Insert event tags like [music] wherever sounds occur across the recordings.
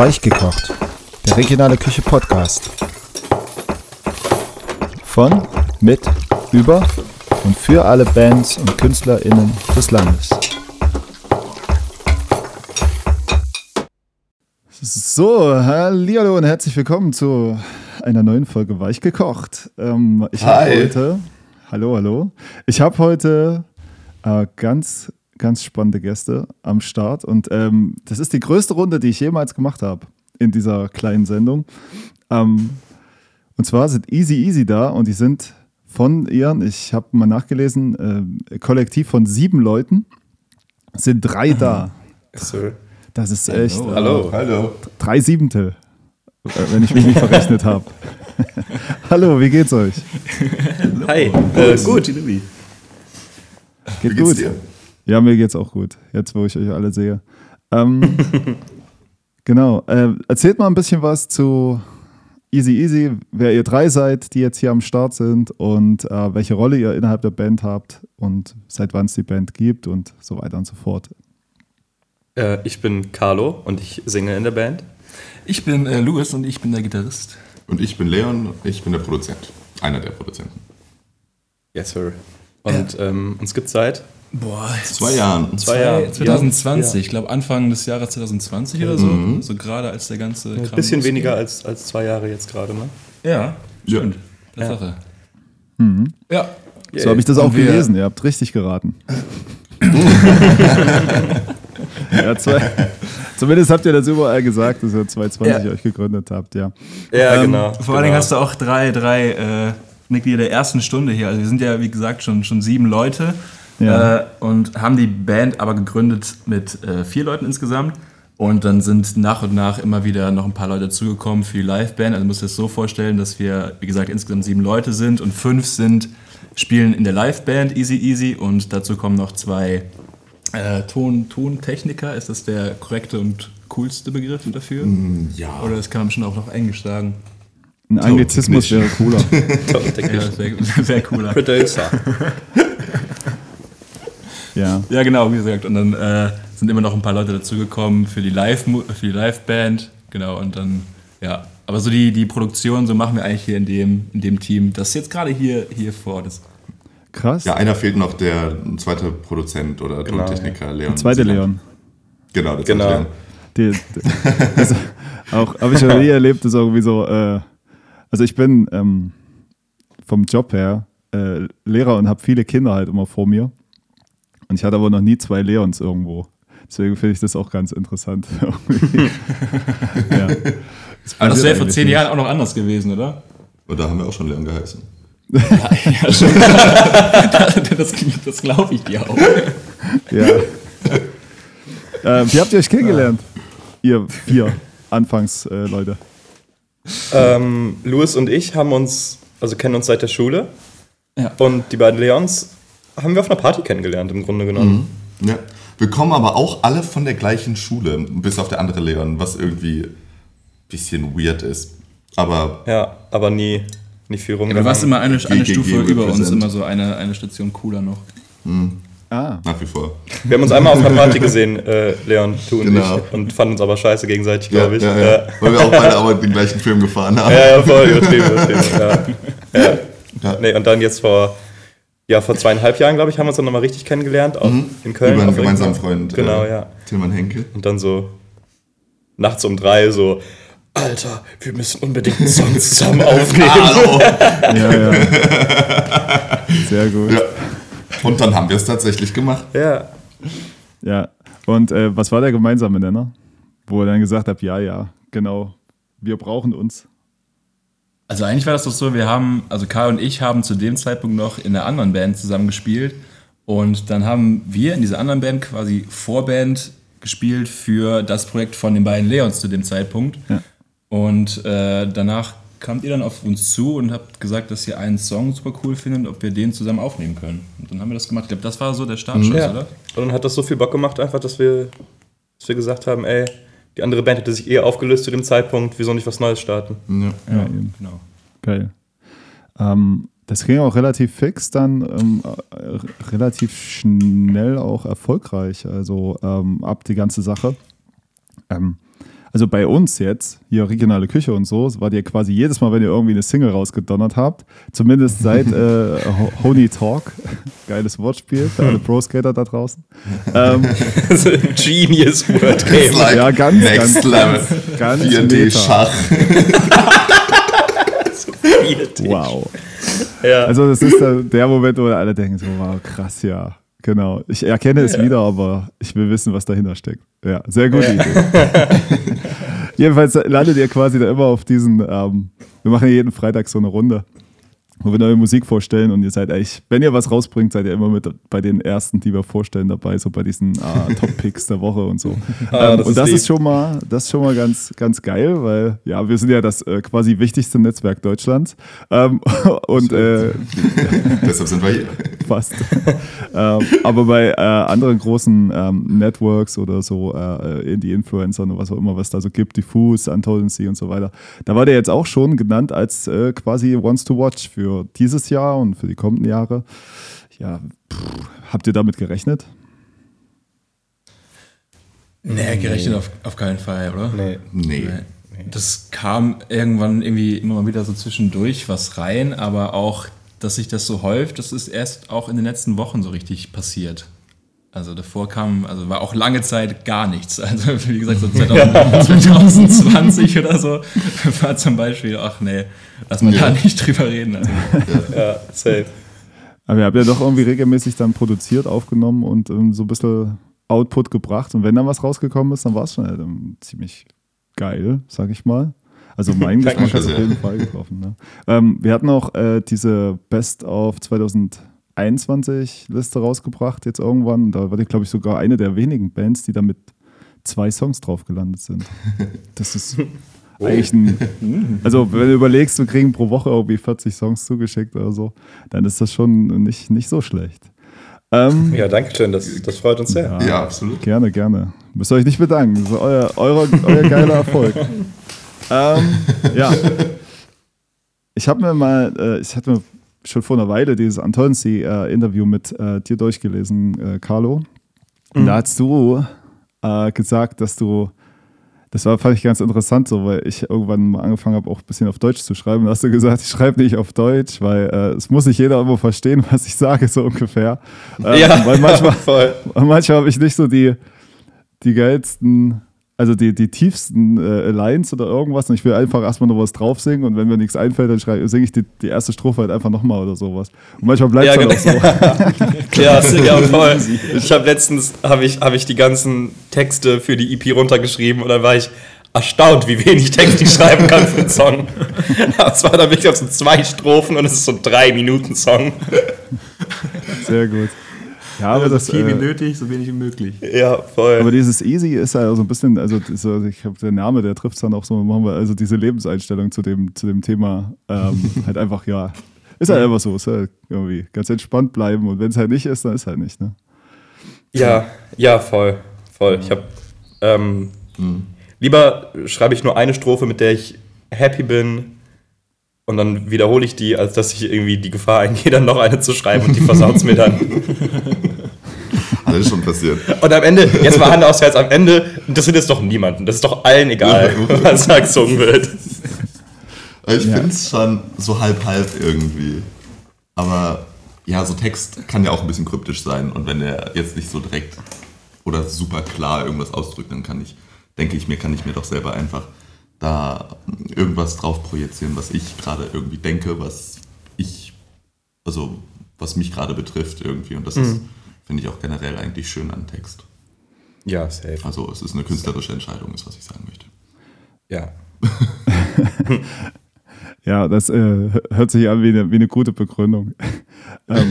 Weichgekocht, der regionale Küche Podcast. Von, mit, über und für alle Bands und KünstlerInnen des Landes. So, hallo und herzlich willkommen zu einer neuen Folge Weichgekocht. Ähm, ich habe Hi. heute, hallo, hallo, ich habe heute äh, ganz, ganz spannende Gäste am Start und ähm, das ist die größte Runde, die ich jemals gemacht habe in dieser kleinen Sendung. Ähm, und zwar sind Easy Easy da und die sind von ihren, ich habe mal nachgelesen, äh, Kollektiv von sieben Leuten, sind drei da. So. Das ist echt äh, Hallo. Hallo. drei Siebente, äh, wenn ich mich nicht verrechnet habe. [laughs] Hallo, wie geht's euch? Hi. Äh, gut. Geht Wie geht's gut. dir? Ja, mir geht's auch gut, jetzt wo ich euch alle sehe. Ähm, [laughs] genau, äh, erzählt mal ein bisschen was zu Easy Easy, wer ihr drei seid, die jetzt hier am Start sind und äh, welche Rolle ihr innerhalb der Band habt und seit wann es die Band gibt und so weiter und so fort. Äh, ich bin Carlo und ich singe in der Band. Ich bin äh, Louis und ich bin der Gitarrist. Und ich bin Leon, ich bin der Produzent. Einer der Produzenten. Yes, sir. Und ähm, uns gibt seit Boah, Zwei Jahren. zwei Jahren. 2020, Ja. ich glaube Anfang des Jahres 2020 oder so. Mhm. So gerade als der ganze Ein Kram bisschen losging. weniger als, als zwei Jahre jetzt gerade, ne? Ja, stimmt. Ja. Tatsache. Mhm. Ja. So habe ich das Und auch wir- gelesen, ihr habt richtig geraten. [laughs] ja, zwei, zumindest habt ihr das überall gesagt, dass ihr 2020 Ja. euch gegründet habt, ja. Ja, Ähm, genau. Vor allen Dingen genau. hast du auch drei, drei äh, Mitglieder der ersten Stunde hier. Also wir sind ja, wie gesagt, schon, schon sieben Leute Ja. äh, und haben die Band aber gegründet mit äh, vier Leuten insgesamt. Und dann sind nach und nach immer wieder noch ein paar Leute dazugekommen für die Liveband. Also du musst dir das so vorstellen, dass wir, wie gesagt, insgesamt sieben Leute sind und fünf sind, spielen in der Liveband Easy Easy und dazu kommen noch zwei äh, Ton, Tontechniker. Ist das der korrekte und coolste Begriff dafür? Ja. Oder das kann man bestimmt auch auf Englisch sagen. Ein Anglizismus wäre cooler. [laughs] Ja, wäre wär cooler. Producer. [laughs] Ja. Ja, genau, wie gesagt. Und dann äh, sind immer noch ein paar Leute dazugekommen für die Live für die Live-Band. Genau, und dann, ja. Aber so die, die Produktion, so machen wir eigentlich hier in dem, in dem Team, das jetzt gerade hier, hier vor Ort ist. Krass. Ja, einer fehlt noch, der zweite Produzent oder Genau, Tontechniker, Leon. Der zweite Leon. Genau, der zweite Genau. Leon. Die, die, das [laughs] auch habe ich noch nie erlebt, das ist irgendwie so. Äh, also ich bin ähm, vom Job her äh, Lehrer und habe viele Kinder halt immer vor mir. Und ich hatte aber noch nie zwei Leons irgendwo. Deswegen finde ich das auch ganz interessant. [laughs] ja. Aber das wäre vor zehn nicht. Jahren auch noch anders gewesen, oder? Und da haben wir auch schon Leon geheißen. Ja, schon. [laughs] das das glaube ich dir auch. Ja. äh, wie habt ihr euch kennengelernt? Ihr vier Anfangs-Leute. Äh, ähm, Louis und ich haben uns, also kennen uns seit der Schule. Ja. Und die beiden Leons haben wir auf einer Party kennengelernt, im Grunde genommen. Ja. Wir kommen aber auch alle von der gleichen Schule, bis auf der andere Leon, was irgendwie ein bisschen weird ist. Aber Ja, aber nie, nie viel Du rumgegangen. warst immer eine, eine Stufe über uns, immer so eine, eine Station cooler noch. Ah, nach wie vor. Wir haben uns einmal auf einer Party [laughs] gesehen, äh, Leon, du und Genau. ich, und fanden uns aber scheiße gegenseitig, Ja, glaube ich. ja, ja. Weil wir auch beide [laughs] aber den gleichen Film gefahren haben. Ja, ja, voll übertrieben, übertrieben. Ja. [laughs] Ja. Ja. Nee, und dann jetzt vor, ja, vor zweieinhalb Jahren, glaube ich, haben wir uns dann nochmal richtig kennengelernt, auch in Köln. Über einen gemeinsamen Freund. Genau, äh, ja. Tillmann Henke. Und dann so nachts um drei so, Alter, wir müssen unbedingt einen Song zusammen [laughs] aufnehmen. Hallo! [laughs] ja, ja. Sehr gut. ja. Und dann haben wir es tatsächlich gemacht. Ja. Ja, und äh, was war der gemeinsame Nenner? Wo ihr dann gesagt habt, ja, ja, genau, wir brauchen uns. Also eigentlich war das doch so, wir haben, also Karl und ich haben zu dem Zeitpunkt noch in einer anderen Band zusammen gespielt und dann haben wir in dieser anderen Band quasi Vorband gespielt für das Projekt von den beiden Leons zu dem Zeitpunkt. Ja. Und äh, danach kamt ihr dann auf uns zu und habt gesagt, dass ihr einen Song super cool findet, ob wir den zusammen aufnehmen können. Und dann haben wir das gemacht. Ich glaube, das war so der Startschuss, ja. oder? Und dann hat das so viel Bock gemacht, einfach, dass wir, dass wir gesagt haben, ey, die andere Band hätte sich eher aufgelöst zu dem Zeitpunkt, wieso nicht was Neues starten? Ja. Ja, eben. genau. Geil. Ähm, das ging auch relativ fix, dann ähm, äh, relativ schnell auch erfolgreich, also ähm, ab die ganze Sache. Ähm, also bei uns jetzt, hier regionale Küche und so, war dir quasi jedes Mal, wenn ihr irgendwie eine Single rausgedonnert habt, zumindest seit äh, Honey Talk, [laughs] geiles Wortspiel für alle Pro-Skater da draußen. Ähm, [laughs] Genius Word Game. Like ja, ganz, Next ganz, Level. ganz 4D meta. Schach. [laughs] Wow. Ja. Also das ist der, der Moment, wo alle denken so, wow, krass, ja. Genau. Ich erkenne es wieder, aber ich will wissen, was dahinter steckt. Ja, sehr gute Idee. [laughs] Jedenfalls landet ihr quasi da immer auf diesen, ähm, wir machen ja jeden Freitag so eine Runde, wo wir neue Musik vorstellen und ihr seid eigentlich, wenn ihr was rausbringt, seid ihr immer mit bei den ersten, die wir vorstellen dabei, so bei diesen [laughs] äh, Top-Picks der Woche und so. Ah, ähm, das und ist das lieb. ist schon mal, das ist schon mal ganz, ganz geil, weil ja, wir sind ja das äh, quasi wichtigste Netzwerk Deutschlands. Ähm, [laughs] und äh, [laughs] Deshalb sind wir hier. fast. ähm, aber bei äh, anderen großen ähm, Networks oder so, äh, Indie-Influencern oder was auch immer, was da so gibt, Diffuse, Antolency und so weiter, da war der jetzt auch schon genannt als äh, quasi Wants to Watch für dieses Jahr und für die kommenden Jahre. Ja, pff, habt ihr damit gerechnet? Nee, gerechnet auf, auf keinen Fall, oder? Nee. Nee. Das kam irgendwann irgendwie immer mal wieder so zwischendurch was rein, aber auch, dass sich das so häuft, das ist erst auch in den letzten Wochen so richtig passiert. Also davor kam, also war auch lange Zeit gar nichts. [laughs] Also wie gesagt, so [laughs] 2020 oder so [laughs] war zum Beispiel, ach nee, lass mal ja. da nicht drüber reden. Also, ja. safe. Aber ihr habt ja doch irgendwie regelmäßig dann produziert, aufgenommen und um, so ein bisschen Output gebracht. Und wenn dann was rausgekommen ist, dann war es schon halt, um, ziemlich geil, sag ich mal. Also mein Geschmack hat auf jeden Fall getroffen. Ne? Ähm, wir hatten auch äh, diese Best of 2000. 21-Liste rausgebracht, jetzt irgendwann. Da war ich, glaube ich, sogar eine der wenigen Bands, die da mit zwei Songs drauf gelandet sind. [laughs] Das ist oh. eigentlich ein. Mhm. Also, wenn du überlegst, wir kriegen pro Woche irgendwie 40 Songs zugeschickt oder so, dann ist das schon nicht, nicht so schlecht. Ähm, ja, danke schön, das, das freut uns sehr. Ja, ja, absolut. Gerne, gerne. Müsst ihr euch nicht bedanken. Das ist euer, euer, euer geiler Erfolg. [laughs] ähm, ja. Ich habe mir mal, äh, ich hatte mir schon vor einer Weile dieses Antonsi-Interview mit äh, dir durchgelesen, äh, Carlo. Und da hast du äh, gesagt, dass du, das war, fand ich ganz interessant so, weil ich irgendwann mal angefangen habe, auch ein bisschen auf Deutsch zu schreiben. Da hast du gesagt, ich schreibe nicht auf Deutsch, weil äh, es muss nicht jeder immer verstehen, was ich sage, so ungefähr. [laughs] Ähm, Ja, weil manchmal, [laughs] und [laughs] manchmal habe ich nicht so die, die geilsten, also die, die tiefsten äh, Lines oder irgendwas. Und ich will einfach erstmal noch was drauf singen und wenn mir nichts einfällt, dann singe ich die, die erste Strophe halt einfach nochmal oder sowas. Und manchmal bleibt Ja, es genau. halt auch so. [laughs] Ja, [laughs] ja, voll. Ich habe letztens habe ich, hab ich die ganzen Texte für die EP runtergeschrieben und dann war ich erstaunt, wie wenig Text ich schreiben kann für einen Song. [laughs] Aber es war dann wirklich auf so zwei Strophen und es ist so ein drei Minuten Song. Sehr gut. Ja, aber so das, viel wie äh, nötig, so wenig wie möglich. Ja, voll. aber dieses Easy ist ja so ein bisschen, also so, ich habe der Name, der trifft es dann auch so, machen wir also diese Lebenseinstellung zu dem, zu dem Thema ähm, [laughs] halt einfach, ja, ist halt einfach so, ist halt irgendwie ganz entspannt bleiben und wenn es halt nicht ist, dann ist halt nicht, ne? Ja, ja, voll. Voll. Ich habe ähm, lieber schreibe ich nur eine Strophe, mit der ich happy bin und dann wiederhole ich die, als dass ich irgendwie die Gefahr eingehe, dann noch eine zu schreiben und die [laughs] versaut mir dann. [laughs] [laughs] Alles schon passiert. Und am Ende, jetzt mal Hand aufs Herz, am Ende interessiert es doch niemanden. Das ist doch allen egal, [laughs] was da gesungen wird. Ich Ja. finde es schon so halb-halb irgendwie. Aber ja, so Text kann ja auch ein bisschen kryptisch sein. Und wenn er jetzt nicht so direkt oder super klar irgendwas ausdrückt, dann kann ich, denke ich mir, kann ich mir doch selber einfach da irgendwas drauf projizieren, was ich gerade irgendwie denke, was ich, also was mich gerade betrifft irgendwie. Und das ist, finde ich auch generell eigentlich schön an Text. Ja, safe. Also es ist eine künstlerische Entscheidung, ist, was ich sagen möchte. Ja. [laughs] Ja, das äh, hört sich an wie eine, wie eine gute Begründung. [laughs] ähm,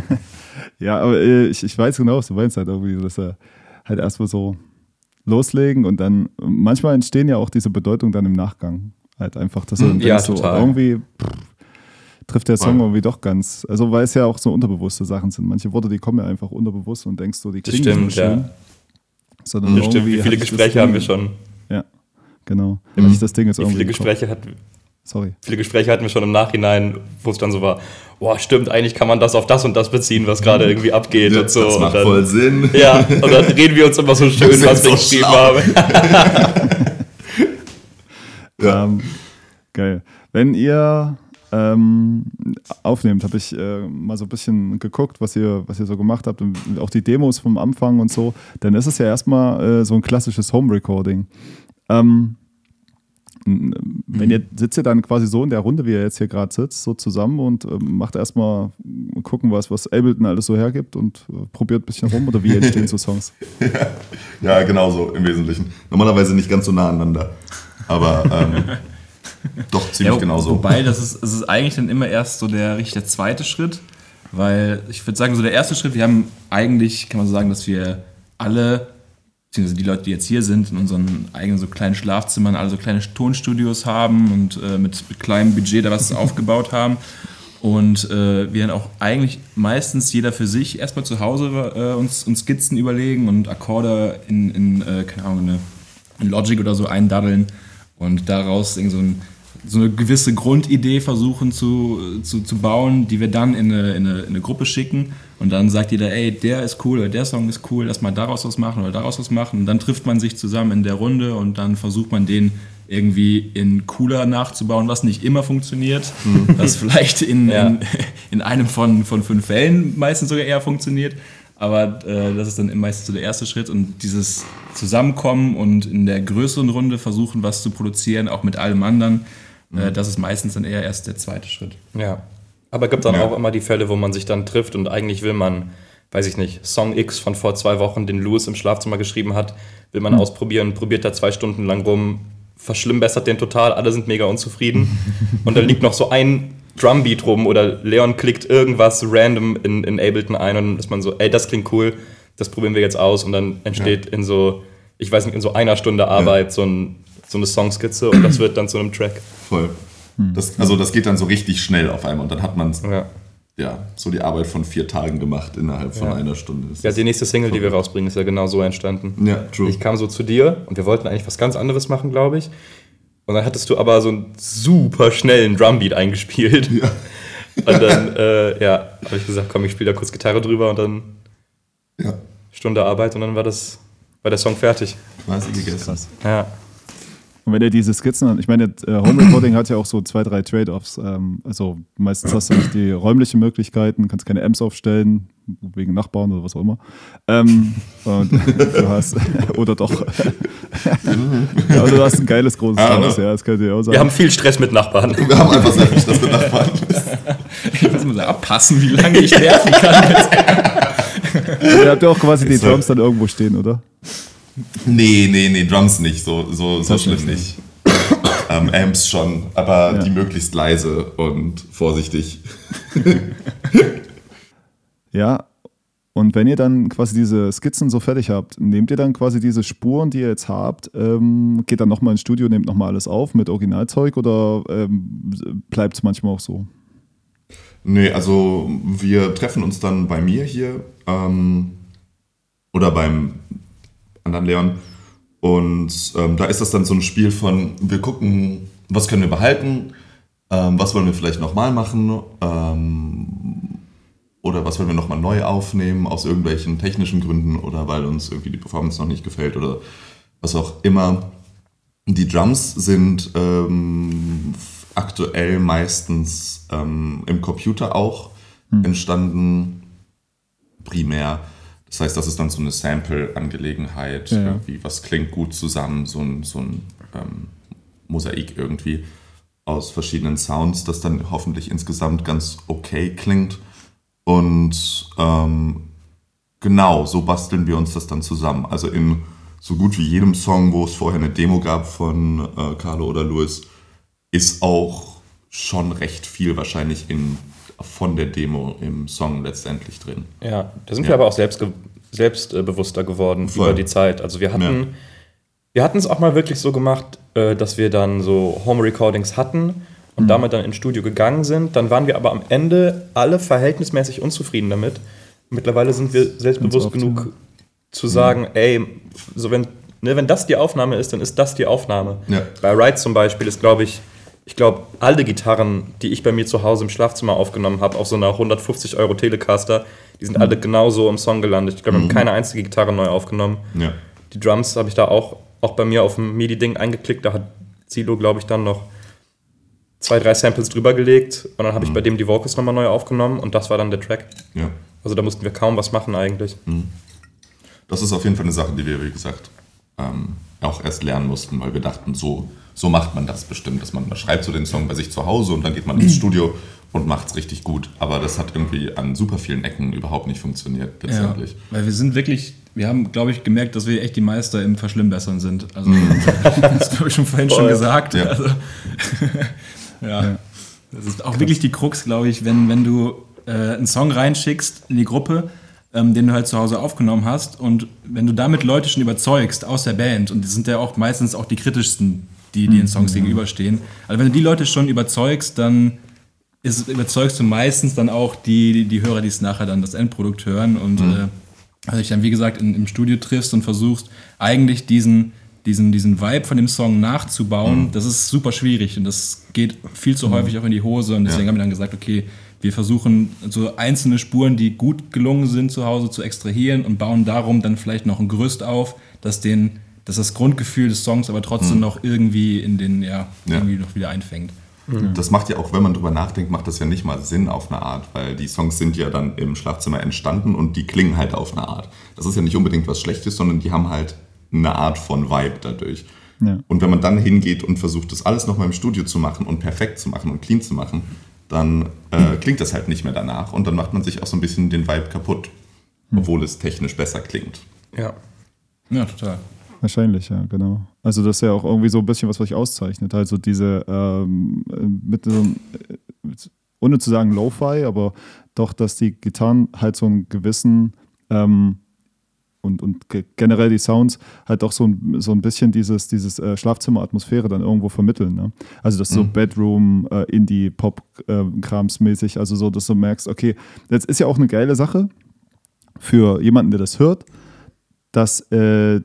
[laughs] ja, aber äh, ich, ich weiß genau, was du meinst halt irgendwie, dass er halt erstmal so loslegen und dann manchmal entstehen ja auch diese Bedeutungen dann im Nachgang. Halt einfach, dass er dann Ja, so total. irgendwie pff, trifft der Song Voll. irgendwie doch ganz, also weil es ja auch so unterbewusste Sachen sind. Manche Worte, die kommen ja einfach unterbewusst und denkst so, die Das klingen nicht stimmt, so schön. ja. Sondern Das stimmt. Wie viele das Gespräche haben wir schon? Ja, genau. Ja, wenn ich das Ding jetzt Wie irgendwie viele Gespräche, hat, Sorry. viele Gespräche hatten wir schon im Nachhinein, wo es dann so war, boah, stimmt, eigentlich kann man das auf das und das beziehen, was gerade irgendwie abgeht und so. das und macht dann, voll Sinn. Ja, [laughs] und dann reden wir uns immer so schön, Das was wir so geschrieben haben. [laughs] Ja. Ähm, geil. Wenn ihr ähm, aufnehmt, habe ich äh, mal so ein bisschen geguckt, was ihr, was ihr so gemacht habt und auch die Demos vom Anfang und so, dann ist es ja erstmal äh, so ein klassisches Home-Recording. Ähm, wenn ihr sitzt ihr dann quasi so in der Runde, wie ihr jetzt hier gerade sitzt, so zusammen und ähm, macht erstmal gucken, was, was Ableton alles so hergibt und äh, probiert ein bisschen rum oder wie entstehen so Songs? [laughs] Ja, genau so im Wesentlichen. Normalerweise nicht ganz so nah aneinander. Aber ähm, [laughs] [laughs] doch ziemlich Ja, genau so. Wobei, das ist, es ist eigentlich dann immer erst so der richtig der zweite Schritt, weil ich würde sagen, so der erste Schritt, wir haben eigentlich, kann man so sagen, dass wir alle, beziehungsweise die Leute, die jetzt hier sind, in unseren eigenen so kleinen Schlafzimmern, alle so kleine Tonstudios haben und äh, mit, mit kleinem Budget da was [laughs] aufgebaut haben. Und äh, wir dann auch eigentlich meistens jeder für sich erstmal zu Hause äh, uns, uns Skizzen überlegen und Akkorde in, in äh, keine Ahnung, eine, in Logic oder so eindaddeln und daraus irgend so, ein, so eine gewisse Grundidee versuchen zu, zu, zu bauen, die wir dann in eine, in, eine, in eine Gruppe schicken. Und dann sagt jeder, ey, der ist cool oder der Song ist cool, lass mal daraus was machen oder daraus was machen. Und dann trifft man sich zusammen in der Runde und dann versucht man den irgendwie in cooler nachzubauen, was nicht immer funktioniert, was vielleicht in, Ja. in, [laughs] in einem von, von fünf Fällen meistens sogar eher funktioniert. Aber äh, das ist dann meistens so der erste Schritt und dieses Zusammenkommen und in der größeren Runde versuchen, was zu produzieren, auch mit allem anderen, äh, das ist meistens dann eher erst der zweite Schritt. Ja. Aber es gibt dann Ja. auch immer die Fälle, wo man sich dann trifft und eigentlich will man, weiß ich nicht, Song X von vor zwei Wochen, den Louis im Schlafzimmer geschrieben hat, will man ausprobieren, probiert da zwei Stunden lang rum, verschlimmbessert den total, alle sind mega unzufrieden. [laughs] und dann liegt noch so ein Drumbeat rum oder Leon klickt irgendwas random in, in Ableton ein und dann ist man so, ey, das klingt cool, das probieren wir jetzt aus und dann entsteht in so, ich weiß nicht, in so einer Stunde Arbeit so, ein, so eine Songskizze und das wird dann zu einem Track. Voll. Das, also das geht dann so richtig schnell auf einmal und dann hat man Ja. ja, so die Arbeit von vier Tagen gemacht innerhalb von Ja. einer Stunde. Das Ja, die nächste Single, die wir rausbringen, ist ja genau so entstanden. ja, true. Ich kam so zu dir und wir wollten eigentlich was ganz anderes machen, glaube ich. Und dann hattest du aber so einen super schnellen Drumbeat eingespielt. Ja. [laughs] Und dann, äh, ja, habe ich gesagt, komm, ich spiele da kurz Gitarre drüber und dann ja, Stunde Arbeit und dann war das, war der Song fertig. quasi gegessen. Ja. Und wenn ihr diese Skizzen, ich meine, äh, Home Recording hat ja auch so zwei, drei Trade-offs. Ähm, also meistens hast du nicht die räumlichen Möglichkeiten, kannst keine Amps aufstellen, wegen Nachbarn oder was auch immer. Ähm, und [laughs] du hast, [laughs] oder doch. ja, oder du hast ein geiles großes Ah, Haus, ne? ja, das könnt ihr auch sagen. Wir haben viel Stress mit Nachbarn. Wir haben einfach sehr viel Stress mit Nachbarn. [laughs] Ich muss mal so abpassen, wie lange ich nerven kann. ihr habt ja auch quasi die. Drums dann irgendwo stehen, oder? Nee, nee, nee, Drums nicht, so, so, so schlimm nicht. nicht. ähm, Amps schon, aber Ja. die möglichst leise und vorsichtig. [laughs] Ja. Und wenn ihr dann quasi diese Skizzen so fertig habt, nehmt ihr dann quasi diese Spuren, die ihr jetzt habt, ähm, geht dann nochmal ins Studio, nehmt nochmal alles auf mit Originalzeug oder ähm, bleibt es manchmal auch so? Nee, also wir treffen uns dann bei mir hier ähm, oder beim anderen Leon. Und ähm, da ist das dann so ein Spiel von, wir gucken, was können wir behalten, ähm, was wollen wir vielleicht nochmal machen? Ähm, oder was wollen wir nochmal neu aufnehmen aus irgendwelchen technischen Gründen oder weil uns irgendwie die Performance noch nicht gefällt oder was auch immer. Die Drums sind ähm, aktuell meistens ähm, im Computer auch entstanden, primär. Das heißt, das ist dann so eine Sample-Angelegenheit, Ja, irgendwie, was klingt gut zusammen, so ein, so ein ähm, Mosaik irgendwie aus verschiedenen Sounds, das dann hoffentlich insgesamt ganz okay klingt. Und ähm, genau, so basteln wir uns das dann zusammen. Also in so gut wie jedem Song, wo es vorher eine Demo gab von äh, Carlo oder Louis, ist auch schon recht viel wahrscheinlich in, von der Demo im Song letztendlich drin. Ja, da sind Ja. wir aber auch selbst, selbstbewusster geworden Voll. über die Zeit. Also wir hatten, Ja. wir hatten es auch mal wirklich so gemacht, äh, dass wir dann so Home Recordings hatten und damit dann ins Studio gegangen sind. Dann waren wir aber am Ende alle verhältnismäßig unzufrieden damit. Mittlerweile sind wir selbstbewusst oft, genug ja. zu sagen, ey, so wenn, ne, wenn das die Aufnahme ist, dann ist das die Aufnahme. Ja. Bei Ride zum Beispiel ist, glaube ich, ich glaube, alle Gitarren, die ich bei mir zu Hause im Schlafzimmer aufgenommen habe, auf so einer 150 Euro Telecaster, die sind alle genauso im Song gelandet. Ich glaube, wir haben keine einzige Gitarre neu aufgenommen. Ja. Die Drums habe ich da auch, auch bei mir auf dem MIDI-Ding eingeklickt, da hat Zilo, glaube ich, dann noch zwei, drei Samples drüber gelegt und dann habe ich bei dem die Vocals nochmal neu aufgenommen und das war dann der Track. Ja. Also da mussten wir kaum was machen eigentlich. Das ist auf jeden Fall eine Sache, die wir, wie gesagt, ähm, auch erst lernen mussten, weil wir dachten, so, so macht man das bestimmt, dass man, man schreibt so den Song bei sich zu Hause und dann geht man ins Studio und macht es richtig gut. Aber das hat irgendwie an super vielen Ecken überhaupt nicht funktioniert letztendlich. Weil wir sind wirklich, wir haben, glaube ich, gemerkt, dass wir echt die Meister im Verschlimmbessern sind. Also, [laughs] das habe ich schon vorhin schon Voll. gesagt. Ja. Also, [laughs] ja. Das ist auch wirklich die Krux, glaube ich, wenn, wenn du äh, einen Song reinschickst in die Gruppe, ähm, den du halt zu Hause aufgenommen hast und wenn du damit Leute schon überzeugst aus der Band, und die sind ja auch meistens auch die kritischsten, die, die den Songs gegenüberstehen, also wenn du die Leute schon überzeugst, dann ist, überzeugst du meistens dann auch die, die, die Hörer, die es nachher dann das Endprodukt hören und äh, also dich dann, wie gesagt, in, im Studio triffst und versuchst, eigentlich diesen, diesen, diesen Vibe von dem Song nachzubauen, das ist super schwierig und das geht viel zu häufig auch in die Hose und deswegen Ja. haben wir dann gesagt, okay, wir versuchen so einzelne Spuren, die gut gelungen sind zu Hause zu extrahieren und bauen darum dann vielleicht noch ein Gerüst auf, dass den dass das Grundgefühl des Songs aber trotzdem noch irgendwie in den, ja, Ja. irgendwie noch wieder einfängt. Das macht ja auch, wenn man drüber nachdenkt, macht das ja nicht mal Sinn auf eine Art, weil die Songs sind ja dann im Schlafzimmer entstanden und die klingen halt auf eine Art. Das ist ja nicht unbedingt was Schlechtes, sondern die haben halt eine Art von Vibe dadurch. Ja. Und wenn man dann hingeht und versucht, das alles nochmal im Studio zu machen und perfekt zu machen und clean zu machen, dann äh, klingt das halt nicht mehr danach und dann macht man sich auch so ein bisschen den Vibe kaputt, obwohl es technisch besser klingt. Ja. Ja, total. Wahrscheinlich, ja, genau. Also das ist ja auch irgendwie so ein bisschen was, was euch auszeichnet. Also diese, ähm, mit so einem, äh, ohne zu sagen Lo-Fi, aber doch, dass die Gitarren halt so einen gewissen ähm, und, und ge- generell die Sounds halt doch so ein, so ein bisschen dieses, dieses äh, Schlafzimmer-Atmosphäre dann irgendwo vermitteln. Ne? Also das ist so Bedroom, äh, Indie-Pop-Krams mäßig, also so, dass du merkst, okay, das ist ja auch eine geile Sache für jemanden, der das hört, dass äh,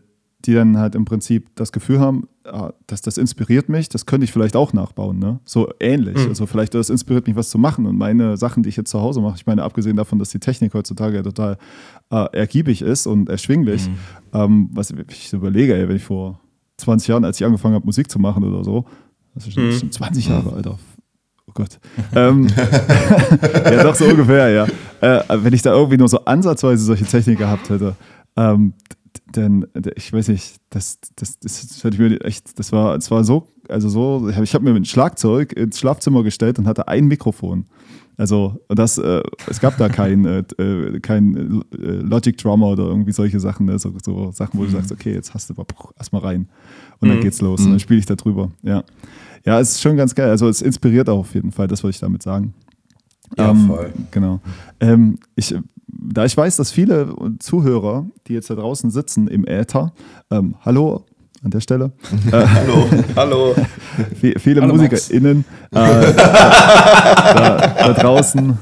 die dann halt im Prinzip das Gefühl haben, ah, dass das inspiriert mich, das könnte ich vielleicht auch nachbauen, ne? So ähnlich. Also vielleicht das inspiriert mich, was zu machen. Und meine Sachen, die ich jetzt zu Hause mache, ich meine, abgesehen davon, dass die Technik heutzutage ja total äh, ergiebig ist und erschwinglich, ähm, was ich überlege, ey, wenn ich vor 20 Jahren, als ich angefangen habe, Musik zu machen oder so, das ist schon, schon 20 Jahre, Alter. Oh Gott. [laughs] ähm, [laughs] ja, doch so ungefähr, ja. Äh, wenn ich da irgendwie nur so ansatzweise solche Technik gehabt hätte, ähm, denn ich weiß nicht, das, das, das, das hätte ich mir echt, das war, das war so, also so, ich habe mir ein Schlagzeug ins Schlafzimmer gestellt und hatte ein Mikrofon. Also das, äh, es gab da kein, äh, äh, kein äh, Logic Drummer oder irgendwie solche Sachen, ne? so, so Sachen, wo du sagst, okay, jetzt hast du puh, erstmal rein und dann geht's los und dann spiele ich da drüber. Ja. ja, es ist schon ganz geil. Also es inspiriert auch auf jeden Fall, das wollte ich damit sagen. Ja, Ähm, voll. Genau. Ähm, ich, da ich weiß, dass viele Zuhörer, die jetzt da draußen sitzen im Äther, ähm, hallo an der Stelle, äh, [laughs] Hallo. Hallo. vi- viele Hallo. MusikerInnen äh, da, da draußen,